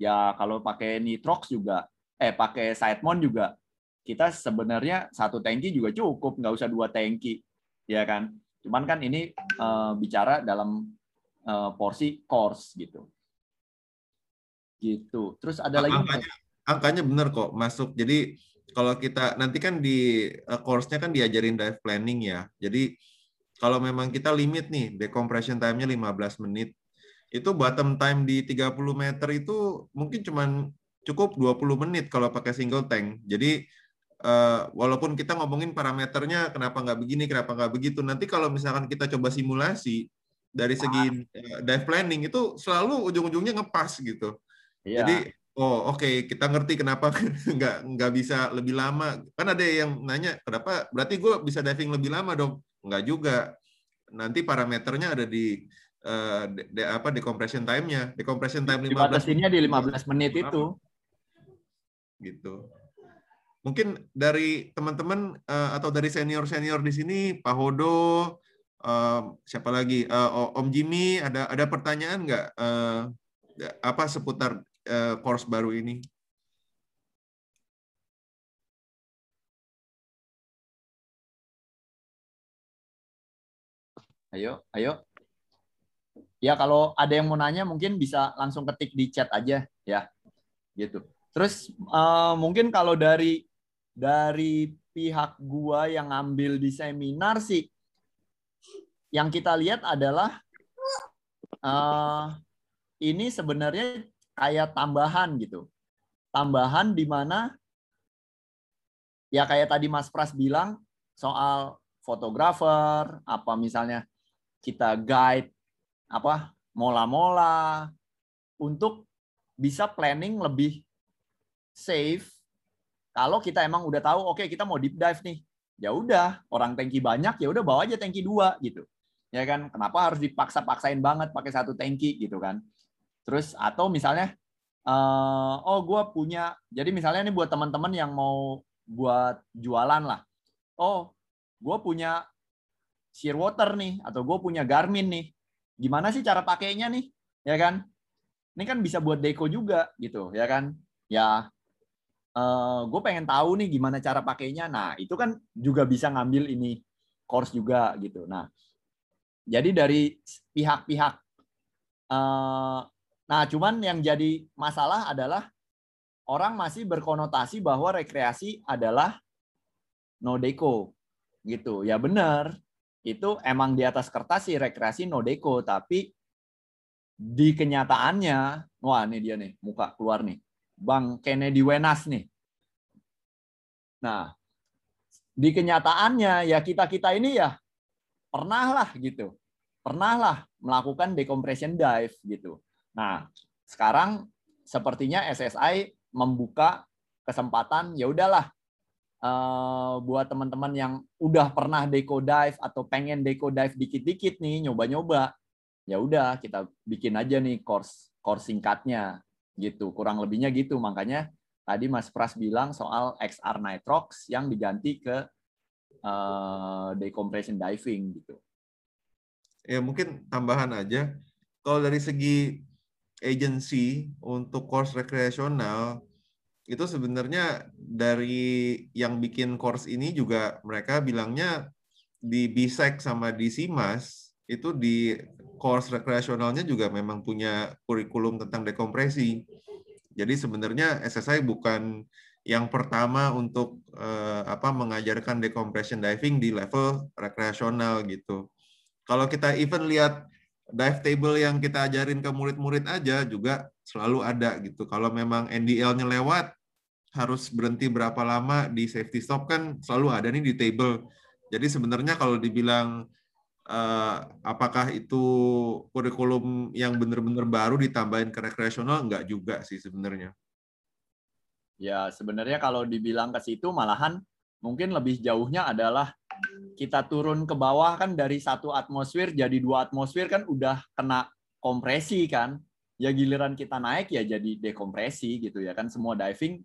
ya kalau pakai nitrox juga, eh pakai sidemount juga, kita sebenarnya satu tangki juga cukup, nggak usah dua tangki, ya kan? Cuman kan ini eh, bicara dalam eh, porsi course gitu. Gitu. Terus ada lagi angkanya, angkanya benar kok masuk. Jadi kalau kita nanti kan di uh, course-nya kan diajarin dive planning ya. Jadi kalau memang kita limit nih decompression time-nya 15 menit, itu bottom time di 30 meter itu mungkin cuman cukup 20 menit kalau pakai single tank. Jadi eh, walaupun kita ngomongin parameternya kenapa nggak begini, kenapa nggak begitu, nanti kalau misalkan kita coba simulasi dari segi eh, dive planning itu selalu ujung-ujungnya ngepas gitu. Iya. Jadi oh oke kita ngerti kenapa nggak nggak bisa lebih lama. Kan ada yang nanya kenapa berarti gue bisa diving lebih lama dong? Nggak juga. Nanti parameternya ada di eh, de- de- apa decompression time-nya. Decompression time 15 dibatasinnya di 15 menit itu. gitu. Mungkin dari teman-teman eh, atau dari senior-senior di sini Pak Hodo eh, siapa lagi Eh, Om Jimmy ada ada pertanyaan nggak eh, apa seputar eh, course baru ini? Ayo, ayo. Ya kalau ada yang mau nanya mungkin bisa langsung ketik di chat aja ya. Gitu. Terus uh, mungkin kalau dari dari pihak gua yang ngambil di seminar sih, yang kita lihat adalah uh, ini sebenarnya kayak tambahan gitu, tambahan di mana ya kayak tadi Mas Pras bilang soal fotografer, apa misalnya kita guide apa mola-mola untuk bisa planning lebih safe. Kalau kita emang udah tahu oke okay, kita mau deep dive nih. Ya udah orang tanki banyak ya udah bawa aja tanki dua gitu. Ya kan kenapa harus dipaksa-paksain banget pakai satu tanki gitu kan terus atau misalnya uh, oh gue punya jadi misalnya ini buat teman-teman yang mau buat jualan lah. Oh gue punya Shearwater nih atau gue punya Garmin nih. Gimana sih cara pakainya nih? Ya kan? Ini kan bisa buat deko juga gitu ya kan? Ya uh, eh, gue pengen tahu nih gimana cara pakainya. Nah itu kan juga bisa ngambil ini course juga gitu. Nah jadi dari pihak-pihak uh, nah cuman yang jadi masalah adalah orang masih berkonotasi bahwa rekreasi adalah no deco gitu. Ya benar. Itu emang di atas kertas sih rekreasi no deco tapi di kenyataannya wah ini dia nih muka keluar nih. Bang Kennedy Wenas nih. Nah di kenyataannya ya kita kita ini ya pernah lah gitu. Pernah lah melakukan decompression dive gitu nah sekarang sepertinya SSI membuka kesempatan ya udahlah uh, buat teman-teman yang udah pernah deco dive atau pengen deco dive dikit-dikit nih nyoba-nyoba ya udah kita bikin aja nih course course singkatnya gitu. Kurang lebihnya gitu. Makanya tadi Mas Pras bilang soal XR Nitrox yang diganti ke uh, decompression diving gitu. Ya mungkin tambahan aja. Kalau dari segi agency untuk course rekreasional itu sebenarnya dari yang bikin course ini juga mereka bilangnya di BISEC sama di SIMAS itu di course rekreasionalnya juga memang punya kurikulum tentang dekompresi. Jadi sebenarnya SSI bukan yang pertama untuk eh, apa mengajarkan decompression diving di level rekreasional gitu. Kalau kita even lihat dive table yang kita ajarin ke murid-murid aja juga selalu ada gitu. Kalau memang NDL-nya lewat, harus berhenti berapa lama di safety stop kan selalu ada nih di table. Jadi sebenarnya kalau dibilang uh, apakah itu kurikulum yang benar-benar baru ditambahin ke rekreasional enggak juga sih sebenarnya. Ya, sebenarnya kalau dibilang ke situ malahan mungkin lebih jauhnya adalah kita turun ke bawah kan dari satu atmosfer jadi dua atmosfer kan udah kena kompresi kan. Ya giliran kita naik ya jadi dekompresi gitu ya kan. Semua diving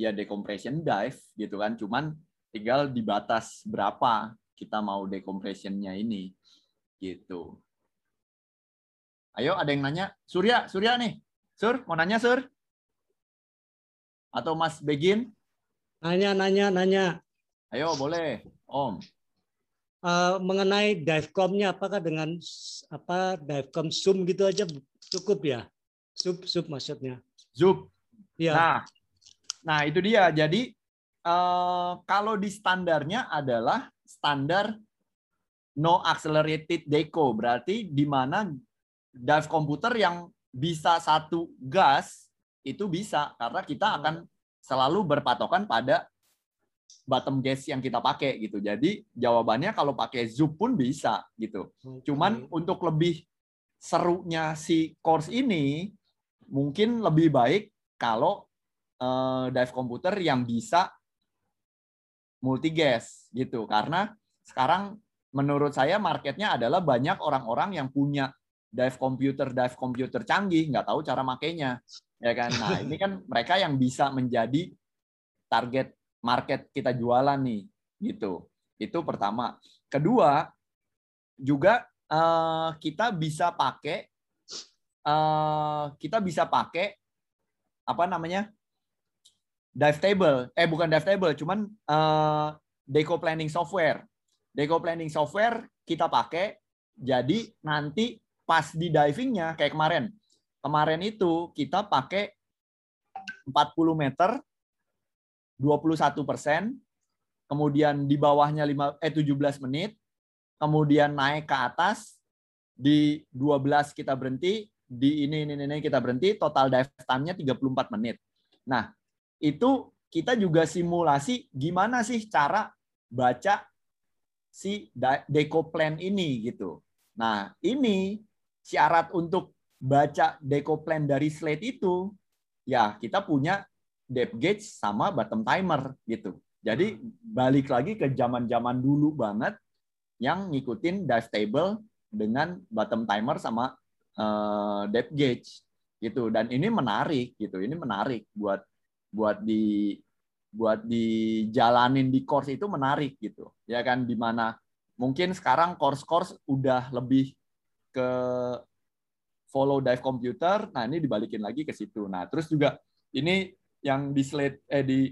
ya decompression dive gitu kan. Cuman tinggal di batas berapa kita mau decompressionnya ini gitu. Ayo ada yang nanya? Surya Surya nih. Sur mau nanya Sur? Atau Mas Begin? Nanya nanya nanya. Ayo boleh Om. Uh, mengenai divecom-nya apakah dengan apa divecom zoom gitu aja cukup ya? Sub sub maksudnya? Zoom. Ya nah Nah, itu dia. Jadi uh, kalau di standarnya adalah standar no accelerated deco, berarti di mana dive komputer yang bisa satu gas itu bisa karena kita hmm. akan selalu berpatokan pada bottom gas yang kita pakai gitu. Jadi jawabannya kalau pakai zoom pun bisa gitu. Cuman untuk lebih serunya si course ini mungkin lebih baik kalau uh, dive komputer yang bisa multi gas gitu karena sekarang menurut saya marketnya adalah banyak orang-orang yang punya dive komputer dive komputer canggih nggak tahu cara makainya ya kan nah ini kan mereka yang bisa menjadi target market kita jualan nih gitu. Itu pertama. Kedua juga uh, kita bisa pakai uh, kita bisa pakai apa namanya dive table, eh bukan dive table, cuman uh, deco planning software. Deco planning software kita pakai, jadi nanti pas di divingnya kayak kemarin, kemarin itu kita pakai 40 meter 21 persen, kemudian di bawahnya 5, eh 17 menit, kemudian naik ke atas, di 12 kita berhenti, di ini, ini, ini kita berhenti, total dive time-nya 34 menit. Nah, itu kita juga simulasi gimana sih cara baca si deco plan ini gitu. Nah, ini syarat untuk baca deco plan dari slate itu, ya kita punya depth gauge sama bottom timer gitu. Jadi balik lagi ke zaman-zaman dulu banget yang ngikutin dive table dengan bottom timer sama uh, depth gauge gitu. Dan ini menarik gitu. Ini menarik buat buat di buat dijalanin di course itu menarik gitu. Ya kan di mana mungkin sekarang course-course udah lebih ke follow dive computer. Nah, ini dibalikin lagi ke situ. Nah, terus juga ini yang di slide eh di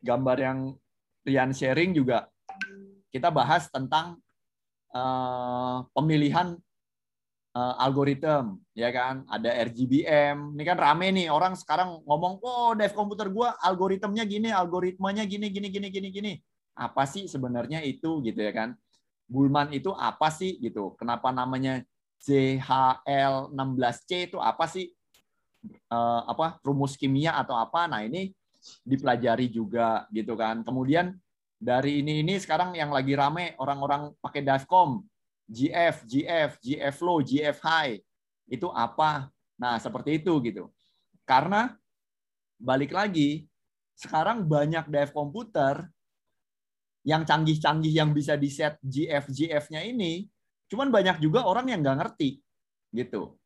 gambar yang Rian sharing juga kita bahas tentang uh, pemilihan uh, algoritma ya kan? Ada RGBM ini kan rame nih orang sekarang ngomong oh dev komputer gua algoritmnya gini algoritmanya gini gini gini gini gini. Apa sih sebenarnya itu gitu ya kan? Bullman itu apa sih gitu? Kenapa namanya JHL16C itu apa sih uh, apa rumus kimia atau apa. Nah, ini dipelajari juga gitu kan. Kemudian dari ini ini sekarang yang lagi rame orang-orang pakai Divecom, GF, GF, GF low, GF high. Itu apa? Nah, seperti itu gitu. Karena balik lagi sekarang banyak dive komputer yang canggih-canggih yang bisa di set GF GF-nya ini, cuman banyak juga orang yang nggak ngerti gitu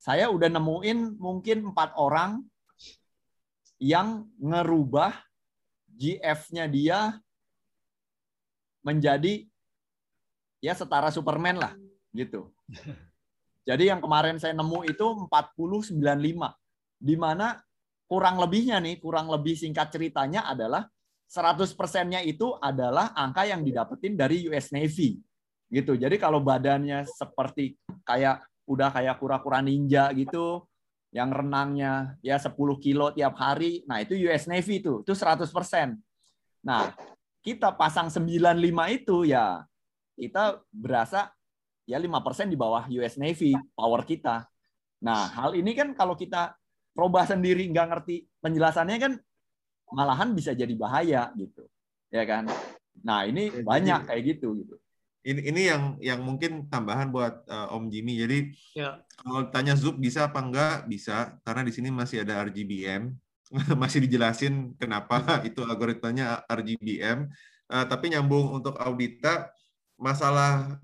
saya udah nemuin mungkin empat orang yang ngerubah GF-nya dia menjadi ya setara Superman lah gitu. Jadi yang kemarin saya nemu itu 4095 di mana kurang lebihnya nih, kurang lebih singkat ceritanya adalah 100%-nya itu adalah angka yang didapetin dari US Navy. Gitu. Jadi kalau badannya seperti kayak udah kayak kura-kura ninja gitu yang renangnya ya 10 kilo tiap hari. Nah, itu US Navy itu, itu 100%. Nah, kita pasang 95 itu ya kita berasa ya 5% di bawah US Navy power kita. Nah, hal ini kan kalau kita coba sendiri nggak ngerti penjelasannya kan malahan bisa jadi bahaya gitu. Ya kan? Nah, ini banyak kayak gitu gitu ini ini yang yang mungkin tambahan buat uh, Om Jimmy. Jadi ya. kalau tanya Zup bisa apa enggak bisa karena di sini masih ada RGBM masih dijelasin kenapa itu algoritmanya RGBM. Uh, tapi nyambung untuk Audita masalah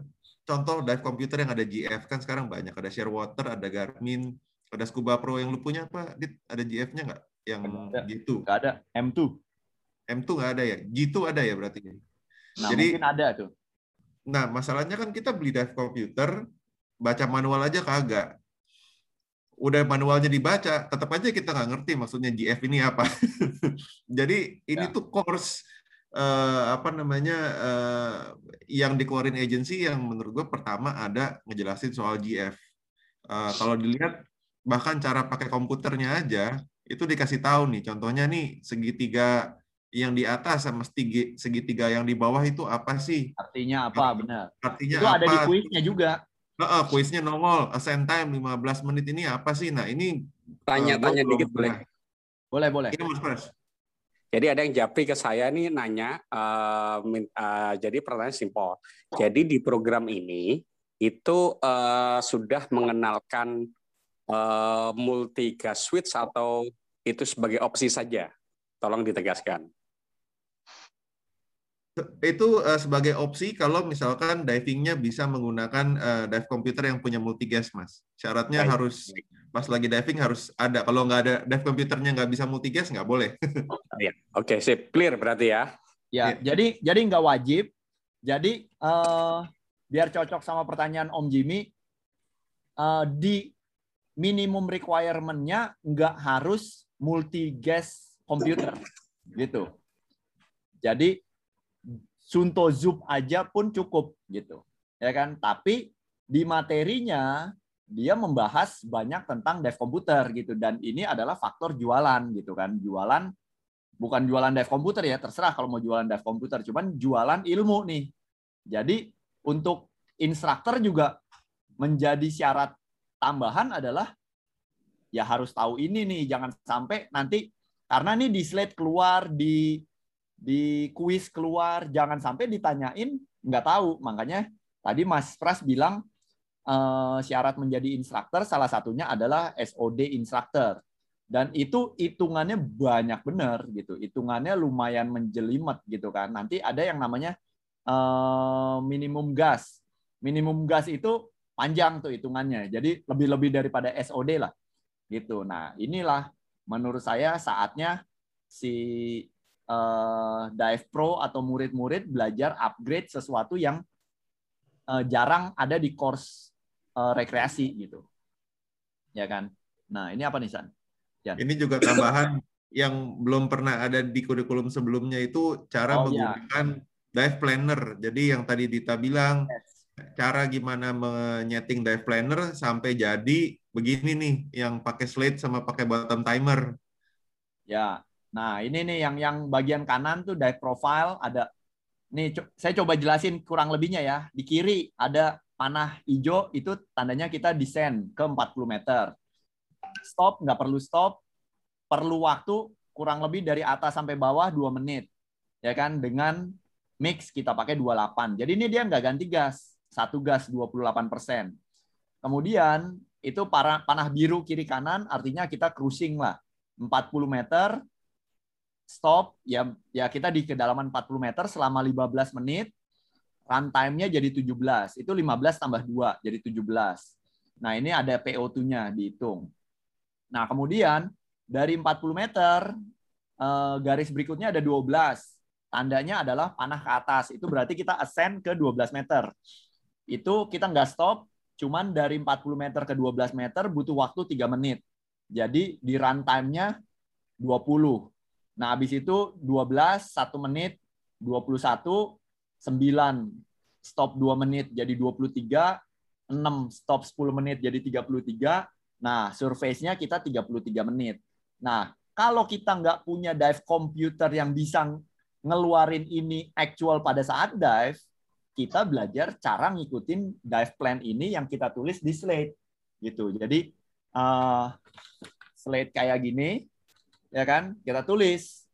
contoh dive komputer yang ada GF kan sekarang banyak ada Sharewater, ada Garmin, ada Scuba Pro yang lu punya apa? Dit, ada GF-nya nggak? Yang ada. gitu? Nggak ada. M2. M2 nggak ada ya? G2 ada ya berarti? Nah, Jadi, mungkin ada tuh Nah, masalahnya kan kita beli dive komputer, baca manual aja kagak. Udah manualnya dibaca, tetap aja kita nggak ngerti maksudnya GF ini apa. Jadi ini ya. tuh course uh, apa namanya uh, yang dikeluarin agency yang menurut gue pertama ada ngejelasin soal GF. Eh, kalau dilihat bahkan cara pakai komputernya aja itu dikasih tahu nih. Contohnya nih segitiga yang di atas sama segitiga, segitiga yang di bawah itu apa sih? Artinya apa? Benar. Artinya itu apa? ada di kuisnya juga. Uh, kuisnya nongol, ascent time 15 menit ini apa sih? Nah, ini tanya-tanya uh, dikit boleh. Boleh, boleh. Ini Mas Pres. Jadi ada yang japri ke saya nih nanya, uh, uh, jadi pertanyaan simpel. Jadi di program ini itu uh, sudah mengenalkan uh, multi gas switch atau itu sebagai opsi saja? Tolong ditegaskan itu uh, sebagai opsi kalau misalkan divingnya bisa menggunakan uh, dive komputer yang punya multi gas mas. Syaratnya Baik. harus pas lagi diving harus ada. Kalau nggak ada dive komputernya nggak bisa multi gas nggak boleh. Ya oke sip. Clear berarti ya? Ya, ya. jadi jadi nggak wajib. Jadi uh, biar cocok sama pertanyaan Om Jimmy uh, di minimum requirement-nya nggak harus multi gas komputer gitu. Jadi Sunto Zup aja pun cukup gitu. Ya kan? Tapi di materinya dia membahas banyak tentang dev komputer gitu dan ini adalah faktor jualan gitu kan jualan bukan jualan dev komputer ya terserah kalau mau jualan dev komputer cuman jualan ilmu nih jadi untuk instruktur juga menjadi syarat tambahan adalah ya harus tahu ini nih jangan sampai nanti karena ini di slide keluar di di kuis keluar jangan sampai ditanyain nggak tahu. Makanya tadi Mas Pras bilang uh, syarat menjadi instruktur salah satunya adalah SOD instruktur. Dan itu hitungannya banyak benar gitu. Hitungannya lumayan menjelimet gitu kan. Nanti ada yang namanya uh, minimum gas. Minimum gas itu panjang tuh hitungannya. Jadi lebih lebih daripada SOD lah gitu. Nah inilah menurut saya saatnya si uh, dive pro atau murid-murid belajar upgrade sesuatu yang uh, jarang ada di course uh, rekreasi gitu. Ya kan? Nah, ini apa nih San? Jan. Ini juga tambahan yang belum pernah ada di kurikulum sebelumnya itu cara oh, iya. menggunakan ya. dive planner. Jadi yang tadi Dita bilang yes. cara gimana menyeting dive planner sampai jadi begini nih yang pakai slate sama pakai bottom timer. Ya. Nah, ini nih yang yang bagian kanan tuh dive profile ada nih saya coba jelasin kurang lebihnya ya. Di kiri ada panah hijau itu tandanya kita descend ke 40 meter. Stop, nggak perlu stop. Perlu waktu kurang lebih dari atas sampai bawah 2 menit. Ya kan? Dengan mix kita pakai 28. Jadi ini dia nggak ganti gas. Satu gas 28 persen. Kemudian itu para panah biru kiri kanan artinya kita cruising lah. 40 meter, stop, ya ya kita di kedalaman 40 meter selama 15 menit, runtime-nya jadi 17. Itu 15 tambah 2 jadi 17. Nah, ini ada PO2-nya dihitung. Nah, kemudian dari 40 meter eh, garis berikutnya ada 12. Tandanya adalah panah ke atas. Itu berarti kita ascend ke 12 meter. Itu kita nggak stop, cuman dari 40 meter ke 12 meter butuh waktu 3 menit. Jadi di runtime-nya 20. Nah, habis itu 12, 1 menit, 21, 9 stop 2 menit jadi 23, 6 stop 10 menit jadi 33. Nah, surface-nya kita 33 menit. Nah, kalau kita nggak punya dive computer yang bisa ngeluarin ini actual pada saat dive, kita belajar cara ngikutin dive plan ini yang kita tulis di slate gitu. Jadi uh, slate kayak gini, ya kan? Kita tulis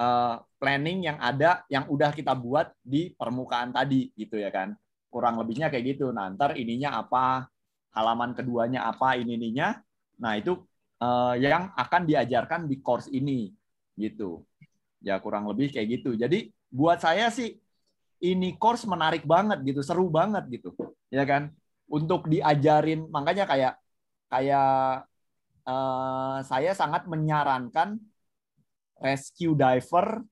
uh, planning yang ada yang udah kita buat di permukaan tadi gitu ya kan? Kurang lebihnya kayak gitu. Nah ntar ininya apa? Halaman keduanya apa? Ini ininya. Nah itu uh, yang akan diajarkan di course ini gitu. Ya kurang lebih kayak gitu. Jadi buat saya sih ini course menarik banget gitu seru banget gitu. Ya kan? Untuk diajarin makanya kayak kayak uh, saya sangat menyarankan rescue diver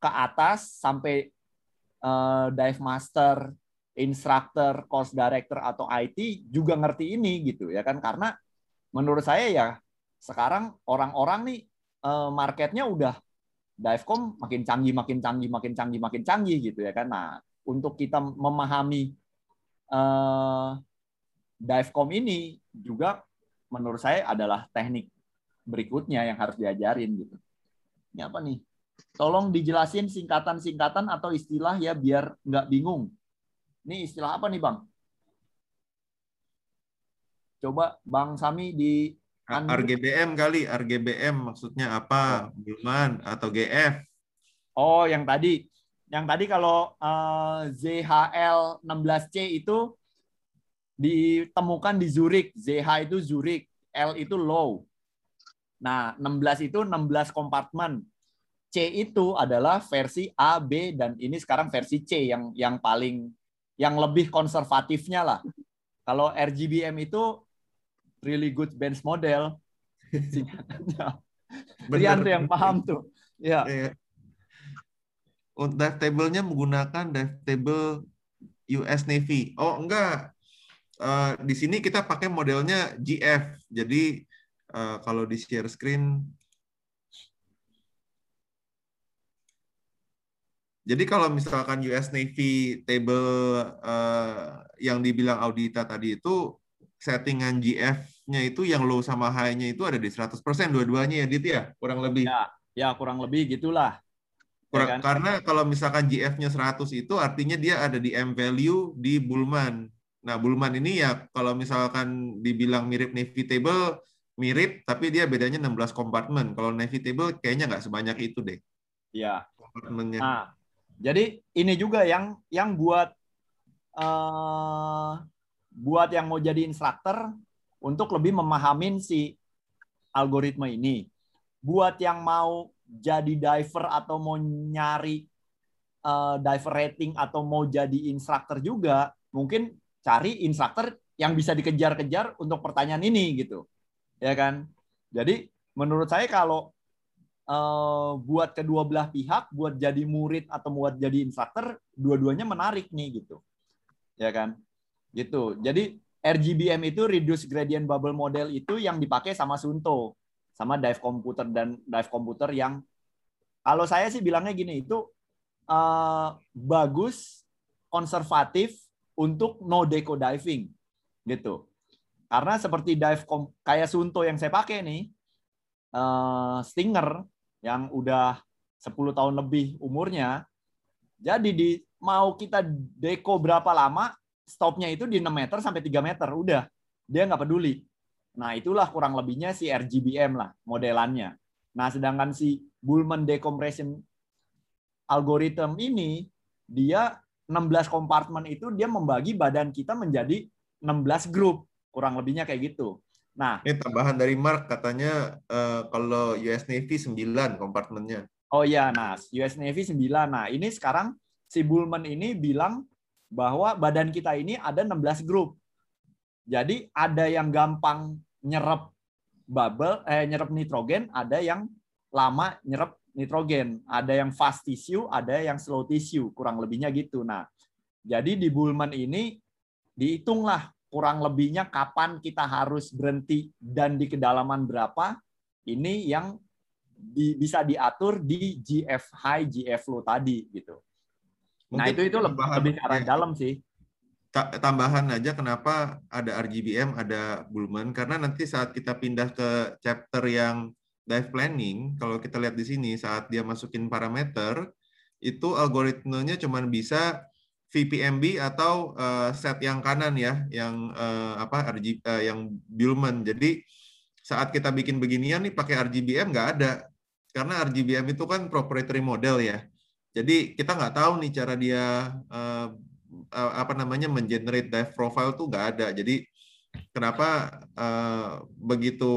ke atas sampai uh, dive master, instructor, course director atau IT juga ngerti ini gitu ya kan. Karena menurut saya ya sekarang orang-orang nih uh, marketnya udah divecom makin canggih makin canggih makin canggih makin canggih gitu ya kan. Nah untuk kita memahami uh, divecom ini juga menurut saya adalah teknik berikutnya yang harus diajarin gitu ini apa nih Tolong dijelasin singkatan-singkatan atau istilah ya biar nggak bingung. Ini istilah apa nih Bang? Coba Bang Sami di RGBM kali, RGBM maksudnya apa? Bulman atau GF? Oh, yang tadi. Yang tadi kalau uh, ZHL 16C itu ditemukan di Zurich. ZH itu Zurich, L itu low. Nah, 16 itu 16 kompartemen. C itu adalah versi A, B, dan ini sekarang versi C yang yang paling yang lebih konservatifnya lah. Kalau RGBM itu really good bench model. Rian tuh yang paham tuh. Ya. Yeah. Dive table-nya menggunakan dive table US Navy. Oh, enggak. Uh, di sini kita pakai modelnya GF. Jadi uh, kalau di share screen Jadi kalau misalkan US Navy table uh, yang dibilang Audita tadi itu settingan GF-nya itu yang low sama high-nya itu ada di 100% dua-duanya ya Dit ya, kurang lebih. Ya, ya kurang lebih gitulah. Kurang, Ya kan? Karena kalau misalkan GF-nya 100 itu artinya dia ada di M value di Bullman. Nah, Bullman ini ya kalau misalkan dibilang mirip Navy table, mirip, tapi dia bedanya 16 kompartemen. Kalau Navy table kayaknya nggak sebanyak itu deh Ya. kompartemennya. Nah, jadi ini juga yang yang buat eh buat yang mau jadi instruktur untuk lebih memahamin si algoritma ini. Buat yang mau jadi diver atau mau nyari eh, diver rating atau mau jadi instruktur juga, mungkin cari instruktur yang bisa dikejar-kejar untuk pertanyaan ini gitu. Ya kan? Jadi menurut saya kalau eh, buat kedua belah pihak, buat jadi murid atau buat jadi instruktur, dua-duanya menarik nih gitu, ya kan? Gitu. Jadi RGBM itu reduce gradient bubble model itu yang dipakai sama Sunto, sama dive komputer dan dive komputer yang kalau saya sih bilangnya gini itu eh, bagus, konservatif untuk no deco diving, gitu. Karena seperti dive kom- kayak Sunto yang saya pakai nih, eh, Stinger yang udah 10 tahun lebih umurnya. Jadi di mau kita deko berapa lama, stopnya itu di 6 meter sampai 3 meter, udah. Dia nggak peduli. Nah, itulah kurang lebihnya si RGBM lah modelannya. Nah, sedangkan si Bullman decompression algorithm ini dia 16 kompartemen itu dia membagi badan kita menjadi 16 grup, kurang lebihnya kayak gitu. Nah, Ini tambahan dari Mark katanya eh, kalau US Navy 9 kompartemennya. Oh iya, nah US Navy 9. Nah, ini sekarang si Bullman ini bilang bahwa badan kita ini ada 16 grup. Jadi ada yang gampang nyerap bubble eh nyerap nitrogen, ada yang lama nyerap nitrogen, ada yang fast tissue, ada yang slow tissue, kurang lebihnya gitu. Nah, jadi di Bullman ini dihitunglah kurang lebihnya kapan kita harus berhenti dan di kedalaman berapa. Ini yang di, bisa diatur di GF high, GF low tadi gitu. nah Mungkin itu itu lebih, lebih ke arah ya, dalam sih. ta- tambahan aja kenapa ada RGBM, ada Bullman karena nanti saat kita pindah ke chapter yang dive planning, kalau kita lihat di sini saat dia masukin parameter itu algoritmenya cuma bisa VPMB atau eh, set yang kanan ya, yang eh, apa RG eh, yang Bullman. Jadi saat kita bikin beginian nih pakai RGBM nggak ada karena RGBM itu kan proprietary model ya. Jadi kita nggak tahu nih cara dia eh, apa namanya mengenerate dive profile tuh nggak ada. Jadi kenapa eh, begitu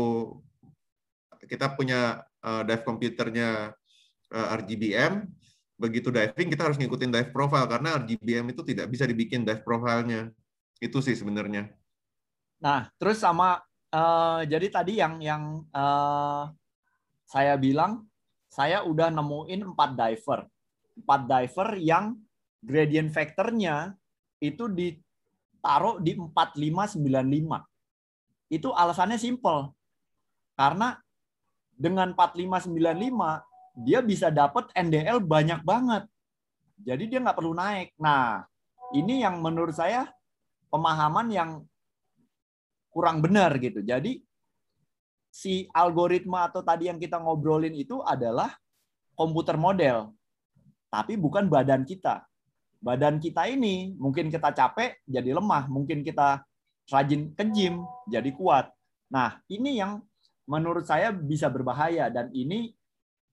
kita punya eh, dive komputernya eh, RGBM, begitu diving kita harus ngikutin dive profile karena RGBM itu tidak bisa dibikin dive profilenya. Itu sih sebenarnya. Nah, terus sama eh, jadi tadi yang yang eh, saya bilang saya udah nemuin empat diver, empat diver yang gradient factornya itu ditaruh di 4595. Itu alasannya simple. Karena dengan 4595 dia bisa dapat NDL banyak banget. Jadi dia nggak perlu naik. Nah, ini yang menurut saya pemahaman yang kurang benar gitu. Jadi si algoritma atau tadi yang kita ngobrolin itu adalah komputer model, tapi bukan badan kita. Badan kita ini mungkin kita capek jadi lemah, mungkin kita rajin ke gym jadi kuat. Nah, ini yang menurut saya bisa berbahaya dan ini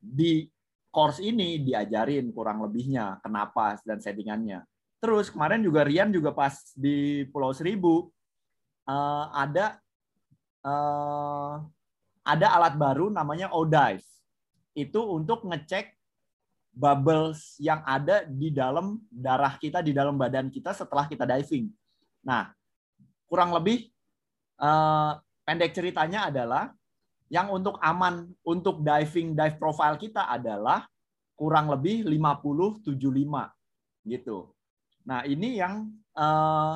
di course ini diajarin kurang lebihnya kenapa dan settingannya. Terus kemarin juga Rian juga pas di Pulau Seribu eh, ada eh, ada alat baru namanya ODive. Itu untuk ngecek bubbles yang ada di dalam darah kita, di dalam badan kita setelah kita diving. Nah, kurang lebih eh, pendek ceritanya adalah yang untuk aman untuk diving dive profile kita adalah kurang lebih 50 75 gitu. Nah, ini yang eh,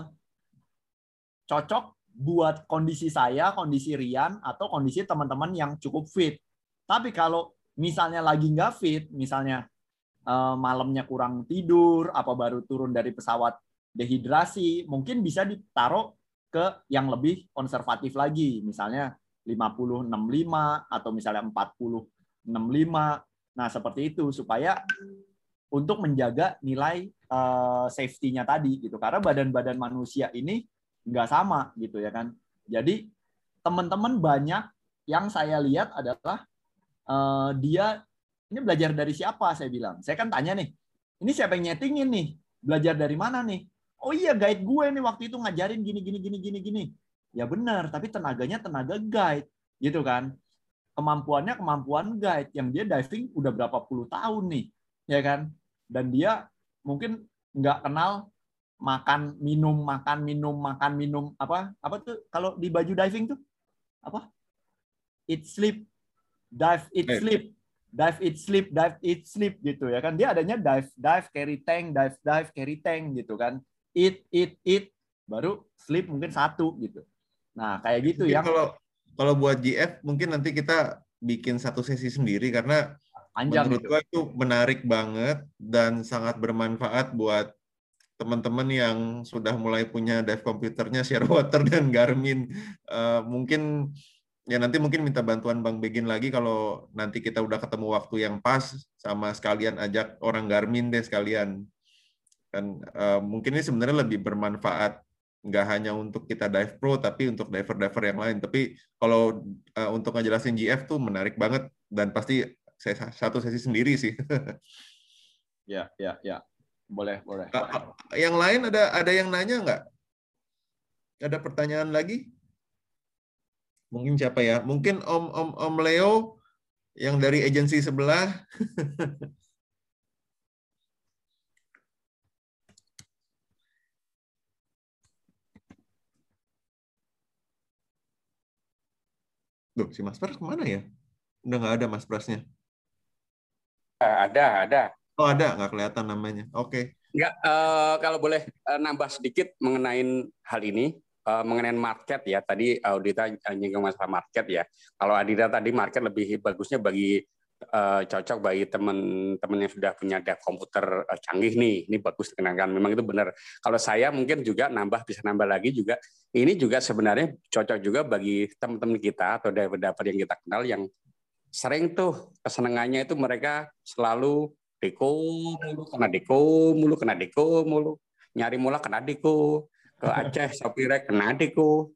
cocok buat kondisi saya, kondisi Rian, atau kondisi teman-teman yang cukup fit. Tapi kalau misalnya lagi nggak fit, misalnya eh, malamnya kurang tidur, apa baru turun dari pesawat dehidrasi, mungkin bisa ditaruh ke yang lebih konservatif lagi, misalnya 50 65 atau misalnya 40 65. Nah, seperti itu supaya untuk menjaga nilai uh, safety-nya tadi gitu. Karena badan-badan manusia ini nggak sama gitu ya kan. Jadi teman-teman banyak yang saya lihat adalah uh, dia ini belajar dari siapa saya bilang. Saya kan tanya nih, ini siapa yang nyetingin nih? Belajar dari mana nih? Oh iya guide gue nih waktu itu ngajarin gini gini gini gini gini. Ya benar, tapi tenaganya tenaga guide gitu kan. Kemampuannya kemampuan guide yang dia diving udah berapa puluh tahun nih ya kan. Dan dia mungkin nggak kenal makan minum makan minum makan minum apa apa tuh kalau di baju diving tuh apa? Eat sleep dive eat sleep dive eat sleep dive eat sleep gitu ya kan. Dia adanya dive dive carry tank dive dive carry tank gitu kan. Eat eat eat baru sleep mungkin satu gitu nah kayak gitu ya kalau kalau buat GF mungkin nanti kita bikin satu sesi sendiri karena Panjang menurut gue itu menarik banget dan sangat bermanfaat buat teman-teman yang sudah mulai punya dive komputernya Water dan Garmin. Uh, mungkin ya nanti mungkin minta bantuan Bang Begin lagi kalau nanti kita udah ketemu waktu yang pas sama sekalian ajak orang Garmin deh sekalian. Dan uh, mungkin ini sebenarnya lebih bermanfaat nggak hanya untuk kita dive pro tapi untuk diver-diver yang lain. Tapi kalau uh, untuk ngejelasin GF tuh menarik banget dan pasti saya satu sesi sendiri sih. ya, ya, ya. Boleh, boleh. Yang lain ada ada yang nanya nggak? Ada pertanyaan lagi? Mungkin siapa ya? Mungkin Om Om Om Leo yang dari agensi sebelah. Duh, si Mas Pras ke mana ya? Udah nggak ada Mas Prasnya. Eh, ada, ada. Oh ada, nggak kelihatan namanya. Oke. Okay. Nggak, uh, kalau boleh uh, nambah sedikit mengenai hal ini, uh, mengenai market ya. Tadi Audita nyinggung masalah market ya. Kalau Adita tadi market lebih bagusnya bagi uh, cocok bagi teman-teman yang sudah punya dev komputer uh, canggih nih. Ini bagus dikenalkan. Memang itu benar. Kalau saya mungkin juga nambah bisa nambah lagi juga. Ini juga sebenarnya cocok juga bagi teman-teman kita atau diver-diver yang kita kenal yang sering tuh kesenangannya itu mereka selalu deko mulu kena deko mulu kena deko mulu nyari mula kena deko ke Aceh Sopirek kena deko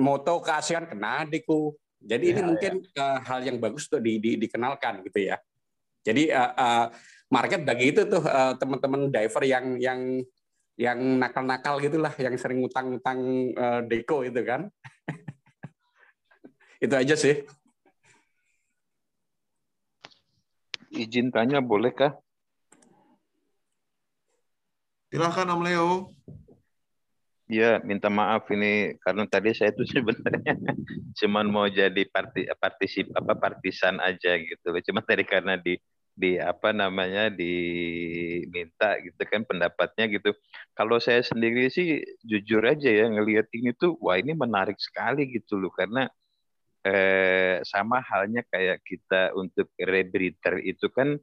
moto ke ASEAN kena deko jadi ya, ini ya. mungkin uh, hal yang bagus untuk di, di, dikenalkan gitu ya. Jadi uh, uh, market bagi itu tuh uh, teman-teman diver yang yang yang nakal-nakal gitulah, yang sering utang-utang uh, deko itu kan. itu aja sih. Izin tanya boleh kah? Silakan Om Leo. Ya, minta maaf ini karena tadi saya itu sebenarnya cuma mau jadi parti partisip apa partisan aja gitu. Cuma tadi karena di di apa namanya diminta gitu kan pendapatnya gitu. Kalau saya sendiri sih jujur aja ya ngelihat ini tuh wah ini menarik sekali gitu loh karena eh, sama halnya kayak kita untuk rebreather itu kan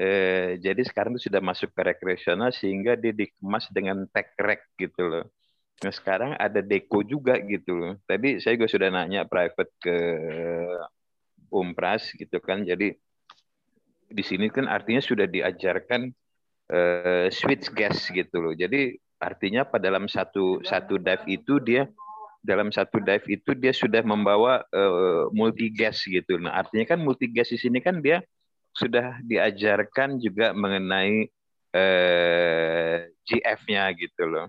eh, jadi sekarang itu sudah masuk ke rekreasional sehingga dia dikemas dengan tag rack gitu loh. Nah sekarang ada Deko juga gitu loh. Tadi saya juga sudah nanya private ke Umpras gitu kan. Jadi di sini kan artinya sudah diajarkan uh, switch gas gitu loh. Jadi artinya pada dalam satu satu dive itu dia dalam satu dive itu dia sudah membawa uh, multi gas gitu. Nah artinya kan multi gas di sini kan dia sudah diajarkan juga mengenai uh, GF-nya gitu loh.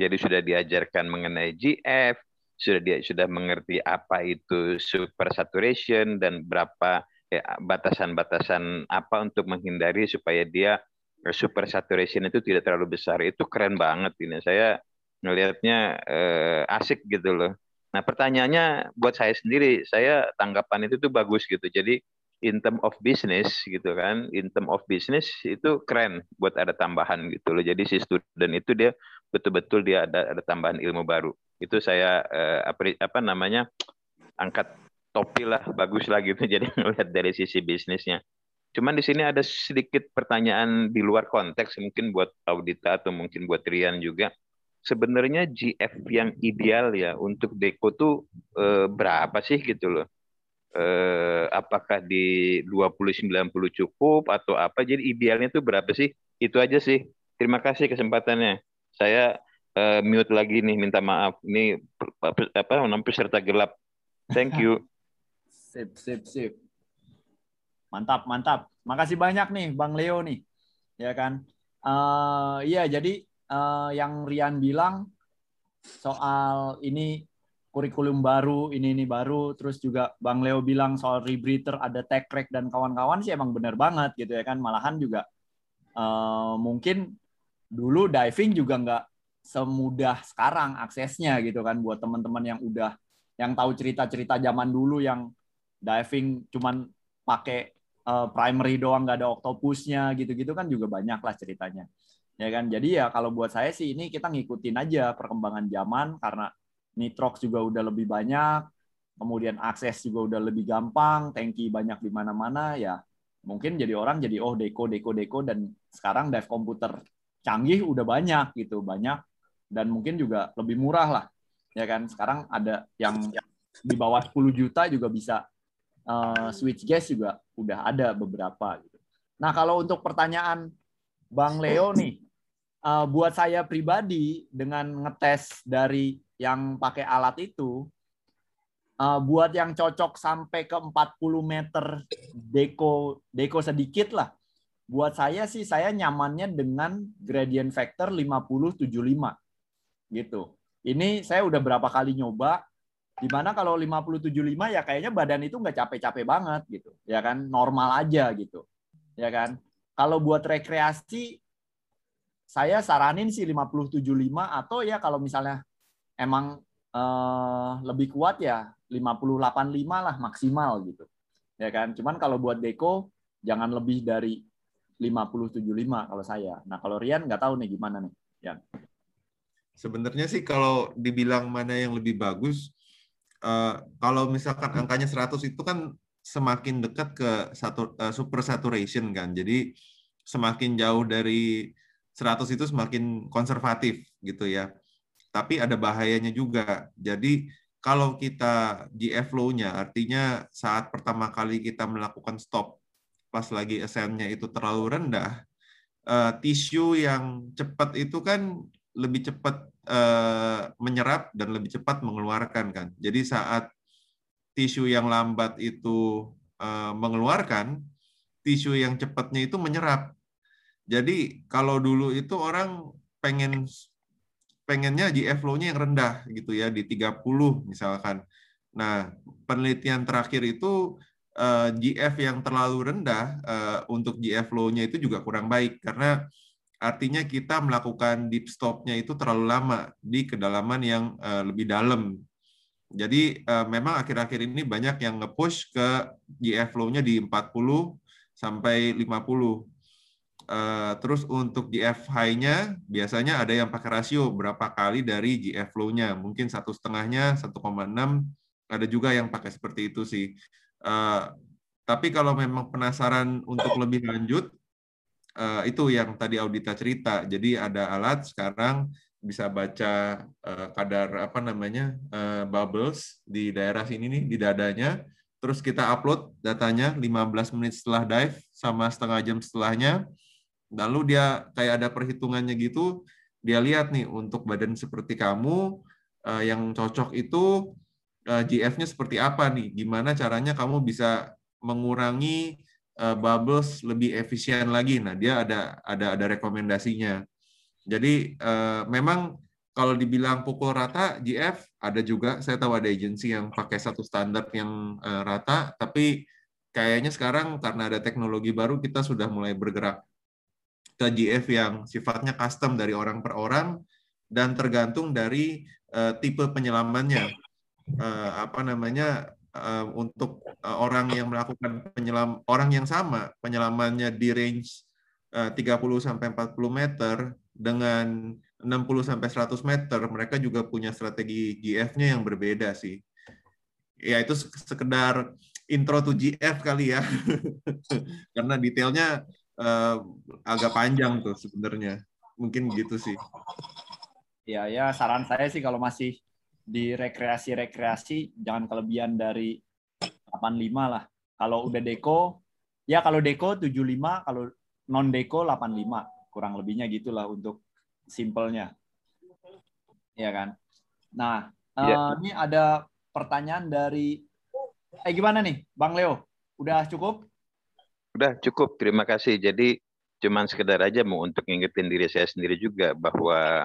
Jadi sudah diajarkan mengenai GF, sudah dia sudah mengerti apa itu super saturation dan berapa ya, batasan-batasan apa untuk menghindari supaya dia super saturation itu tidak terlalu besar. Itu keren banget ini. Saya ngelihatnya eh, asik gitu loh. Nah pertanyaannya buat saya sendiri, saya tanggapan itu tuh bagus gitu. Jadi in term of business gitu kan, in term of business itu keren buat ada tambahan gitu loh. Jadi si student itu dia betul-betul dia ada ada tambahan ilmu baru. Itu saya eh, apa namanya angkat topi lah, bagus lah gitu. Jadi melihat dari sisi bisnisnya. Cuman di sini ada sedikit pertanyaan di luar konteks mungkin buat Audita atau mungkin buat Rian juga. sebenarnya GF yang ideal ya untuk Deko tuh eh, berapa sih gitu loh? Eh, apakah di 20-90 cukup atau apa? Jadi idealnya tuh berapa sih? Itu aja sih. Terima kasih kesempatannya. Saya eh, mute lagi nih, minta maaf. Ini apa namanya peserta gelap. Thank you. Sip, sip, sip. Mantap, mantap. Makasih banyak nih Bang Leo nih. Ya kan? Uh, iya, jadi uh, yang Rian bilang soal ini kurikulum baru, ini ini baru, terus juga Bang Leo bilang soal rebreather ada tech crack dan kawan-kawan sih emang bener banget gitu ya kan. Malahan juga uh, mungkin dulu diving juga nggak semudah sekarang aksesnya gitu kan buat teman-teman yang udah yang tahu cerita-cerita zaman dulu yang diving cuman pakai uh, primary doang nggak ada octopusnya gitu-gitu kan juga banyak lah ceritanya. Ya kan? Jadi ya kalau buat saya sih ini kita ngikutin aja perkembangan zaman karena nitrox juga udah lebih banyak kemudian akses juga udah lebih gampang tanki banyak di mana-mana ya mungkin jadi orang jadi oh deko deko deko dan sekarang dive komputer canggih udah banyak gitu banyak dan mungkin juga lebih murah lah ya kan sekarang ada yang di bawah 10 juta juga bisa uh, switch gas juga udah ada beberapa gitu. Nah kalau untuk pertanyaan Bang Leo nih uh, buat saya pribadi dengan ngetes dari yang pakai alat itu, uh, buat yang cocok sampai ke 40 meter deko deko sedikit lah. Buat saya sih saya nyamannya dengan gradient factor 50 75 gitu. Ini saya udah berapa kali nyoba di mana kalau 50 75 ya kayaknya badan itu nggak capek-capek banget gitu. Ya kan normal aja gitu. Ya kan. Kalau buat rekreasi saya saranin sih 50-75 atau ya kalau misalnya emang eh, lebih kuat ya 50-85 lah maksimal gitu. Ya kan? Cuman kalau buat Deko jangan lebih dari 50-75 kalau saya. Nah kalau Rian nggak tahu nih gimana nih. Rian. Sebenarnya sih kalau dibilang mana yang lebih bagus, uh, kalau misalkan angkanya 100 itu kan semakin dekat ke satu uh, super saturation kan. Jadi semakin jauh dari 100 itu semakin konservatif gitu ya. Tapi ada bahayanya juga. Jadi kalau kita GF flow-nya, artinya saat pertama kali kita melakukan stop, pas lagi ascent-nya itu terlalu rendah, uh, tisu yang cepat itu kan lebih cepat uh, menyerap dan lebih cepat mengeluarkan kan. Jadi saat tisu yang lambat itu uh, mengeluarkan, tisu yang cepatnya itu menyerap. Jadi kalau dulu itu orang pengen pengennya GF flow-nya yang rendah gitu ya di 30 misalkan. Nah, penelitian terakhir itu uh, eh, GF yang terlalu rendah uh, untuk GF flow-nya itu juga kurang baik karena artinya kita melakukan deep stop-nya itu terlalu lama di kedalaman yang uh, lebih dalam. Jadi uh, memang akhir-akhir ini banyak yang nge-push ke GF flow-nya di 40 sampai 50 Uh, terus untuk GF high-nya biasanya ada yang pakai rasio berapa kali dari GF low-nya, mungkin satu setengahnya 1,6, ada juga yang pakai seperti itu sih. Uh, tapi kalau memang penasaran untuk lebih lanjut, uh, itu yang tadi Audita cerita. Jadi ada alat sekarang bisa baca uh, kadar apa namanya uh, bubbles di daerah sini nih di dadanya. Terus kita upload datanya 15 menit setelah dive sama setengah jam setelahnya Lalu dia kayak ada perhitungannya gitu, dia lihat nih untuk badan seperti kamu uh, yang cocok itu eh, GF-nya seperti apa nih? Gimana caranya kamu bisa mengurangi uh, bubbles lebih efisien lagi? Nah, dia ada ada ada rekomendasinya. Jadi memang kalau dibilang pukul rata GF ada juga saya tahu ada agensi yang pakai satu standar yang rata tapi kayaknya sekarang karena ada teknologi baru kita sudah mulai bergerak ke GF yang sifatnya custom dari orang per orang dan tergantung dari uh, tipe penyelamannya. Uh, apa namanya uh, untuk uh, orang yang melakukan penyelam orang yang sama penyelamannya di range uh, 30 sampai 40 meter dengan 60 sampai 100 meter mereka juga punya strategi GF-nya yang berbeda sih. Ya itu sekedar intro to GF kali ya. Karena detailnya uh, agak panjang tuh sebenarnya. Mungkin gitu sih. ya ya saran saya sih kalau masih di rekreasi-rekreasi jangan kelebihan dari 85 lah. Kalau udah deko ya kalau deko 75, kalau non deko 85. Kurang lebihnya gitulah untuk simpelnya. Ya kan? Nah, Ya. eh, ini ada pertanyaan dari eh gimana nih, Bang Leo? Udah cukup? Udah cukup, terima kasih. Jadi cuman sekedar aja mau untuk ngingetin diri saya sendiri juga bahwa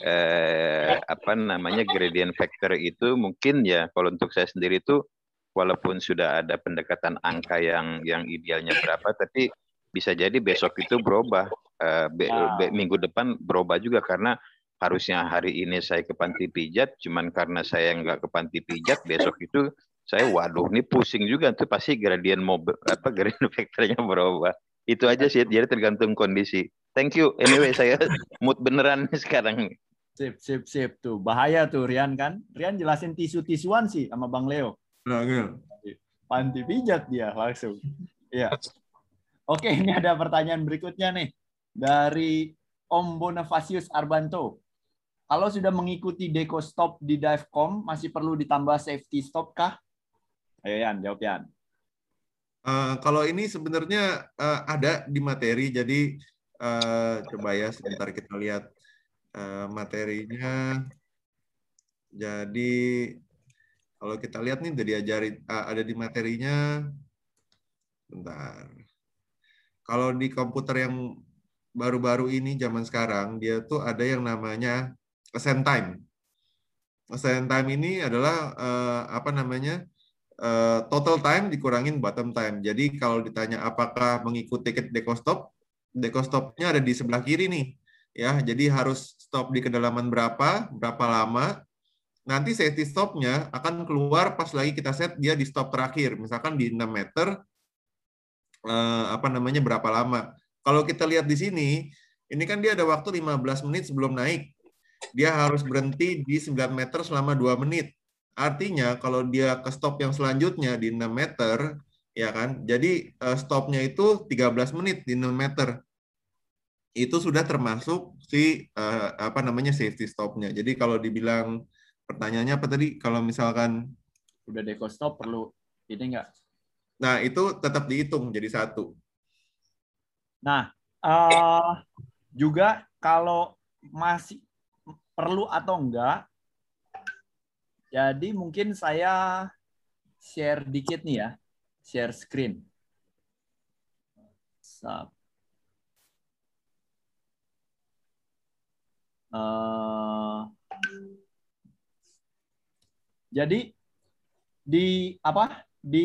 eh, apa namanya gradient factor itu mungkin ya kalau untuk saya sendiri itu walaupun sudah ada pendekatan angka yang yang idealnya berapa, tapi bisa jadi besok itu berubah. Eh, be- Ah. be- minggu depan berubah juga karena harusnya hari ini saya ke panti pijat, cuman karena saya nggak ke panti pijat, besok itu saya waduh ini pusing juga tuh pasti gradient mobil apa gradient vektornya berubah itu aja sih jadi tergantung kondisi thank you anyway saya mood beneran nih sekarang Sip, sip, sip tuh. Bahaya tuh Rian kan. Rian jelasin tisu-tisuan sih sama Bang Leo. Gil. Panti pijat dia langsung. Iya. Oke, ini ada pertanyaan berikutnya nih dari Om Bonifacius Arbanto. Kalau sudah mengikuti deco stop di Divecom, masih perlu ditambah safety stop kah? Ayo Yan, jawab Yan. Eh, kalau ini sebenarnya eh, ada di materi, jadi eh, coba ya sebentar kita lihat eh, materinya. Jadi kalau kita lihat nih udah diajarin eh, ada di materinya. Bentar. Kalau di komputer yang baru-baru ini zaman sekarang dia tuh ada yang namanya ascent time. Ascent time ini adalah eh, apa namanya? Eh, total time dikurangin bottom time. Jadi kalau ditanya apakah mengikuti deco stop, deco stopnya ada di sebelah kiri nih. Ya, jadi harus stop di kedalaman berapa, berapa lama. Nanti safety stopnya akan keluar pas lagi kita set dia di stop terakhir. Misalkan di 6 meter, eh, apa namanya berapa lama. Kalau kita lihat di sini, ini kan dia ada waktu 15 menit sebelum naik. Dia harus berhenti di 9 meter selama 2 menit. Artinya kalau dia ke stop yang selanjutnya di 6 meter, ya kan? Jadi eh, stopnya itu 13 menit di 6 meter. Itu sudah termasuk si eh, apa namanya safety stopnya. Jadi kalau dibilang pertanyaannya apa tadi? Kalau misalkan Udah deco stop perlu ini enggak? nah itu tetap dihitung jadi satu. Nah, eh, juga kalau masih perlu atau enggak, jadi mungkin saya share dikit nih ya, share screen. Eh, jadi di apa? Di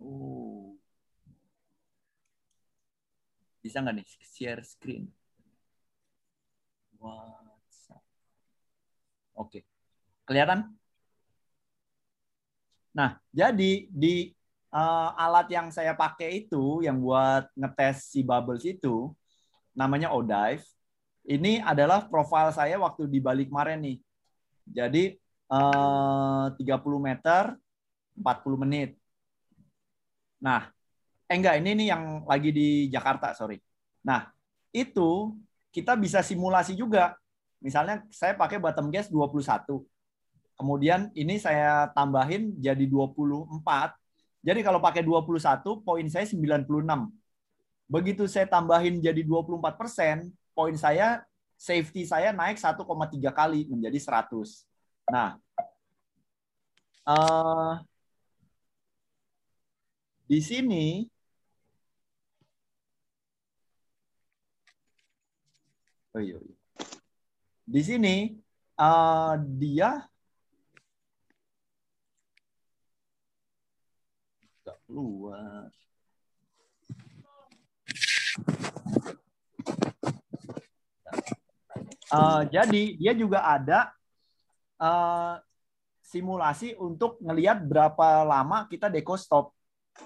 Oh. Bisa nggak nih share screen? Oke. Kelihatan? Nah, jadi di eh, alat yang saya pakai itu, yang buat ngetes si bubbles itu, namanya Odive. Ini adalah profil saya waktu di Bali kemarin nih. Jadi eh, 30 meter, 40 menit. Nah, eh enggak, ini nih yang lagi di Jakarta, sorry. Nah, itu kita bisa simulasi juga. Misalnya saya pakai bottom gas 21. Kemudian ini saya tambahin jadi 24. Jadi kalau pakai 21, poin saya 96. Begitu saya tambahin jadi 24 persen, poin saya, safety saya naik 1,3 kali menjadi 100. Nah, eh, di sini oh iya, iya. di sini eh, dia nggak keluar Eh, jadi dia juga ada eh, simulasi untuk ngelihat berapa lama kita deco stop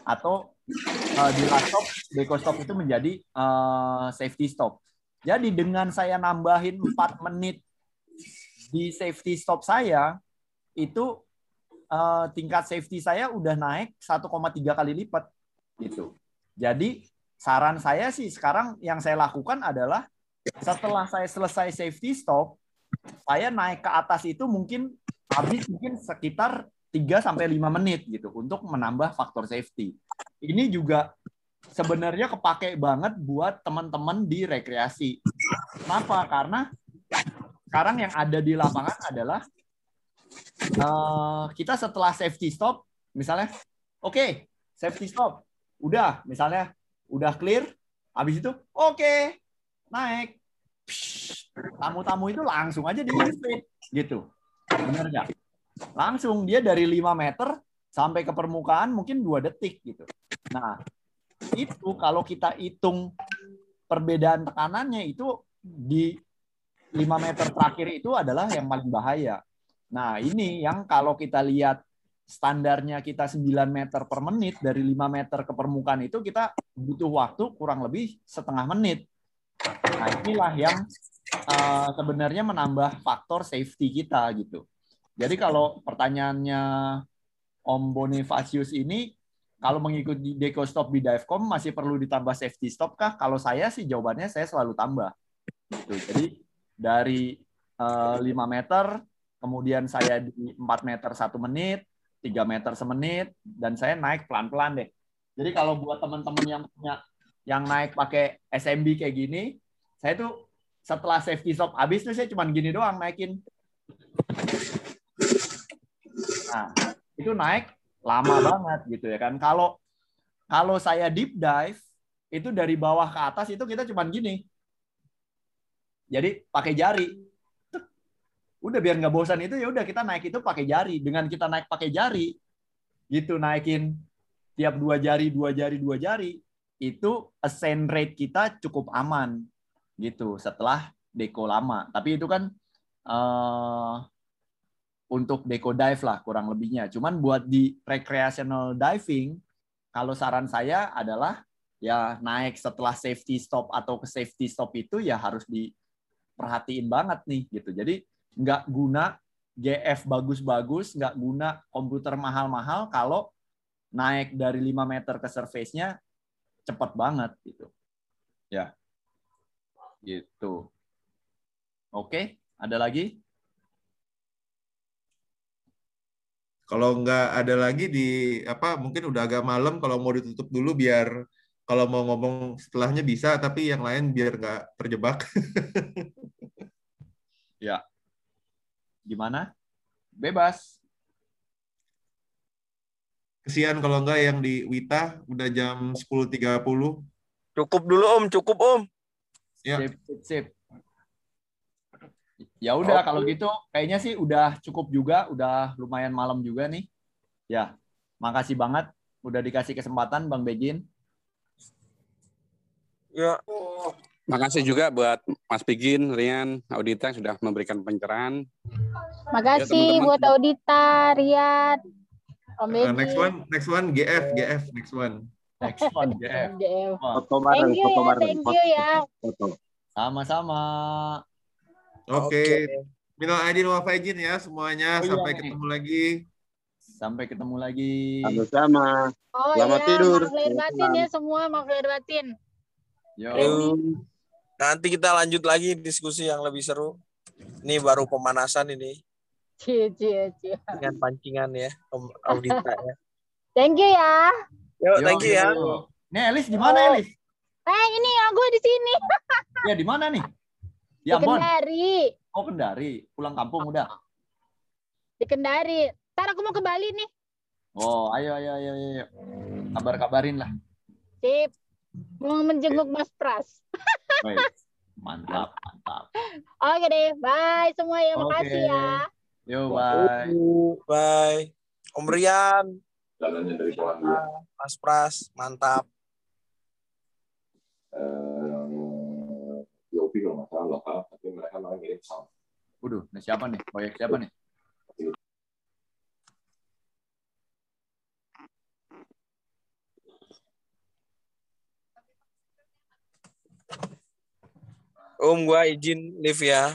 atau uh, di last stop deco stop itu menjadi uh, safety stop. Jadi dengan saya nambahin 4 menit di safety stop saya itu uh, tingkat safety saya udah naik 1,3 kali lipat gitu. Jadi saran saya sih sekarang yang saya lakukan adalah setelah saya selesai safety stop, saya naik ke atas itu mungkin habis mungkin sekitar 3 sampai 5 menit gitu untuk menambah faktor safety. Ini juga sebenarnya kepake banget buat teman-teman di rekreasi. Kenapa? Karena sekarang yang ada di lapangan adalah uh, kita setelah safety stop, misalnya, oke, okay, safety stop, udah, misalnya, udah clear, habis itu, oke, okay, naik, tamu-tamu itu langsung aja di gitu, benar nggak? Langsung dia dari 5 meter sampai ke permukaan mungkin dua detik gitu. Nah, itu kalau kita hitung perbedaan tekanannya itu di 5 meter terakhir itu adalah yang paling bahaya. Nah, ini yang kalau kita lihat standarnya kita 9 meter per menit dari 5 meter ke permukaan itu kita butuh waktu kurang lebih setengah menit. Nah, inilah yang uh, sebenarnya menambah faktor safety kita gitu. Jadi kalau pertanyaannya Om Bonifacius ini kalau mengikuti deco stop di divecom masih perlu ditambah safety stop kah? Kalau saya sih jawabannya saya selalu tambah. Gitu. Jadi dari uh, eh, 5 meter, kemudian saya di 4 meter satu menit, 3 meter semenit, dan saya naik pelan-pelan deh. Jadi kalau buat teman-teman yang punya yang naik pakai SMB kayak gini, saya tuh setelah safety stop habis tuh saya cuma gini doang naikin. Nah, itu naik lama banget gitu ya kan. Kalau kalau saya deep dive itu dari bawah ke atas itu kita cuman gini. Jadi pakai jari. Udah biar nggak bosan itu ya udah kita naik itu pakai jari. Dengan kita naik pakai jari gitu naikin tiap dua jari dua jari dua jari itu ascent rate kita cukup aman gitu setelah deko lama. Tapi itu kan uh, untuk deco dive lah kurang lebihnya. Cuman buat di recreational diving, kalau saran saya adalah ya naik setelah safety stop atau ke safety stop itu ya harus diperhatiin banget nih gitu. Jadi nggak guna GF bagus-bagus, nggak guna komputer mahal-mahal kalau naik dari 5 meter ke surface-nya cepat banget gitu. Ya. Gitu. Oke, ada lagi? Kalau nggak ada lagi di apa mungkin udah agak malam kalau mau ditutup dulu biar kalau mau ngomong setelahnya bisa tapi yang lain biar nggak terjebak. ya. Gimana? Bebas. Kesian kalau nggak yang di Wita udah jam 10.30. Cukup dulu Om, cukup Om. Ya. Sip, sip, sip. Ya udah okay. kalau gitu kayaknya sih udah cukup juga, udah lumayan malam juga nih. Ya, makasih banget udah dikasih kesempatan Bang Begin. Ya. Makasih juga buat Mas Begin, Rian, Audita yang sudah memberikan pencerahan. Makasih ya, buat Audita, Rian, Om Begin. Uh, next one, next one GF, GF, next one. Next one GF. Foto bareng, foto bareng. Thank you ya. Sama-sama. Oke. Okay. okay. Minal aidin wal faizin ya semuanya. Oh, iya, Sampai iya. ketemu lagi. Sampai ketemu lagi. Sama-sama. Oh, Selamat iya. tidur. Maaf batin ya semua, maaf batin. Yo. Nanti kita lanjut lagi diskusi yang lebih seru. Ini baru pemanasan ini. Cie, cie, cie. Dengan pancingan ya, audita ya. Thank you ya. Yo, yo thank you ya. Nih Elis di mana Elis? Eh, ini aku di sini. ya, di mana nih? Di, di Kendari. Oh, Kendari. Pulang kampung udah. Di Kendari. Ntar aku mau ke Bali nih. Oh, ayo ayo ayo ayo. Kabar-kabarin lah. Sip. Mau menjenguk Mas Pras. mantap, mantap. Oke deh, bye semua ya. Makasih ya. Yo, bye. Bye. Om Rian. Jalannya dari Mas Pras, mantap. Uh, Yopi kalau nggak salah lokal, tapi mereka malah ngirim sound. Waduh, ini siapa nih? Proyek siapa nih? Om, gua izin live ya.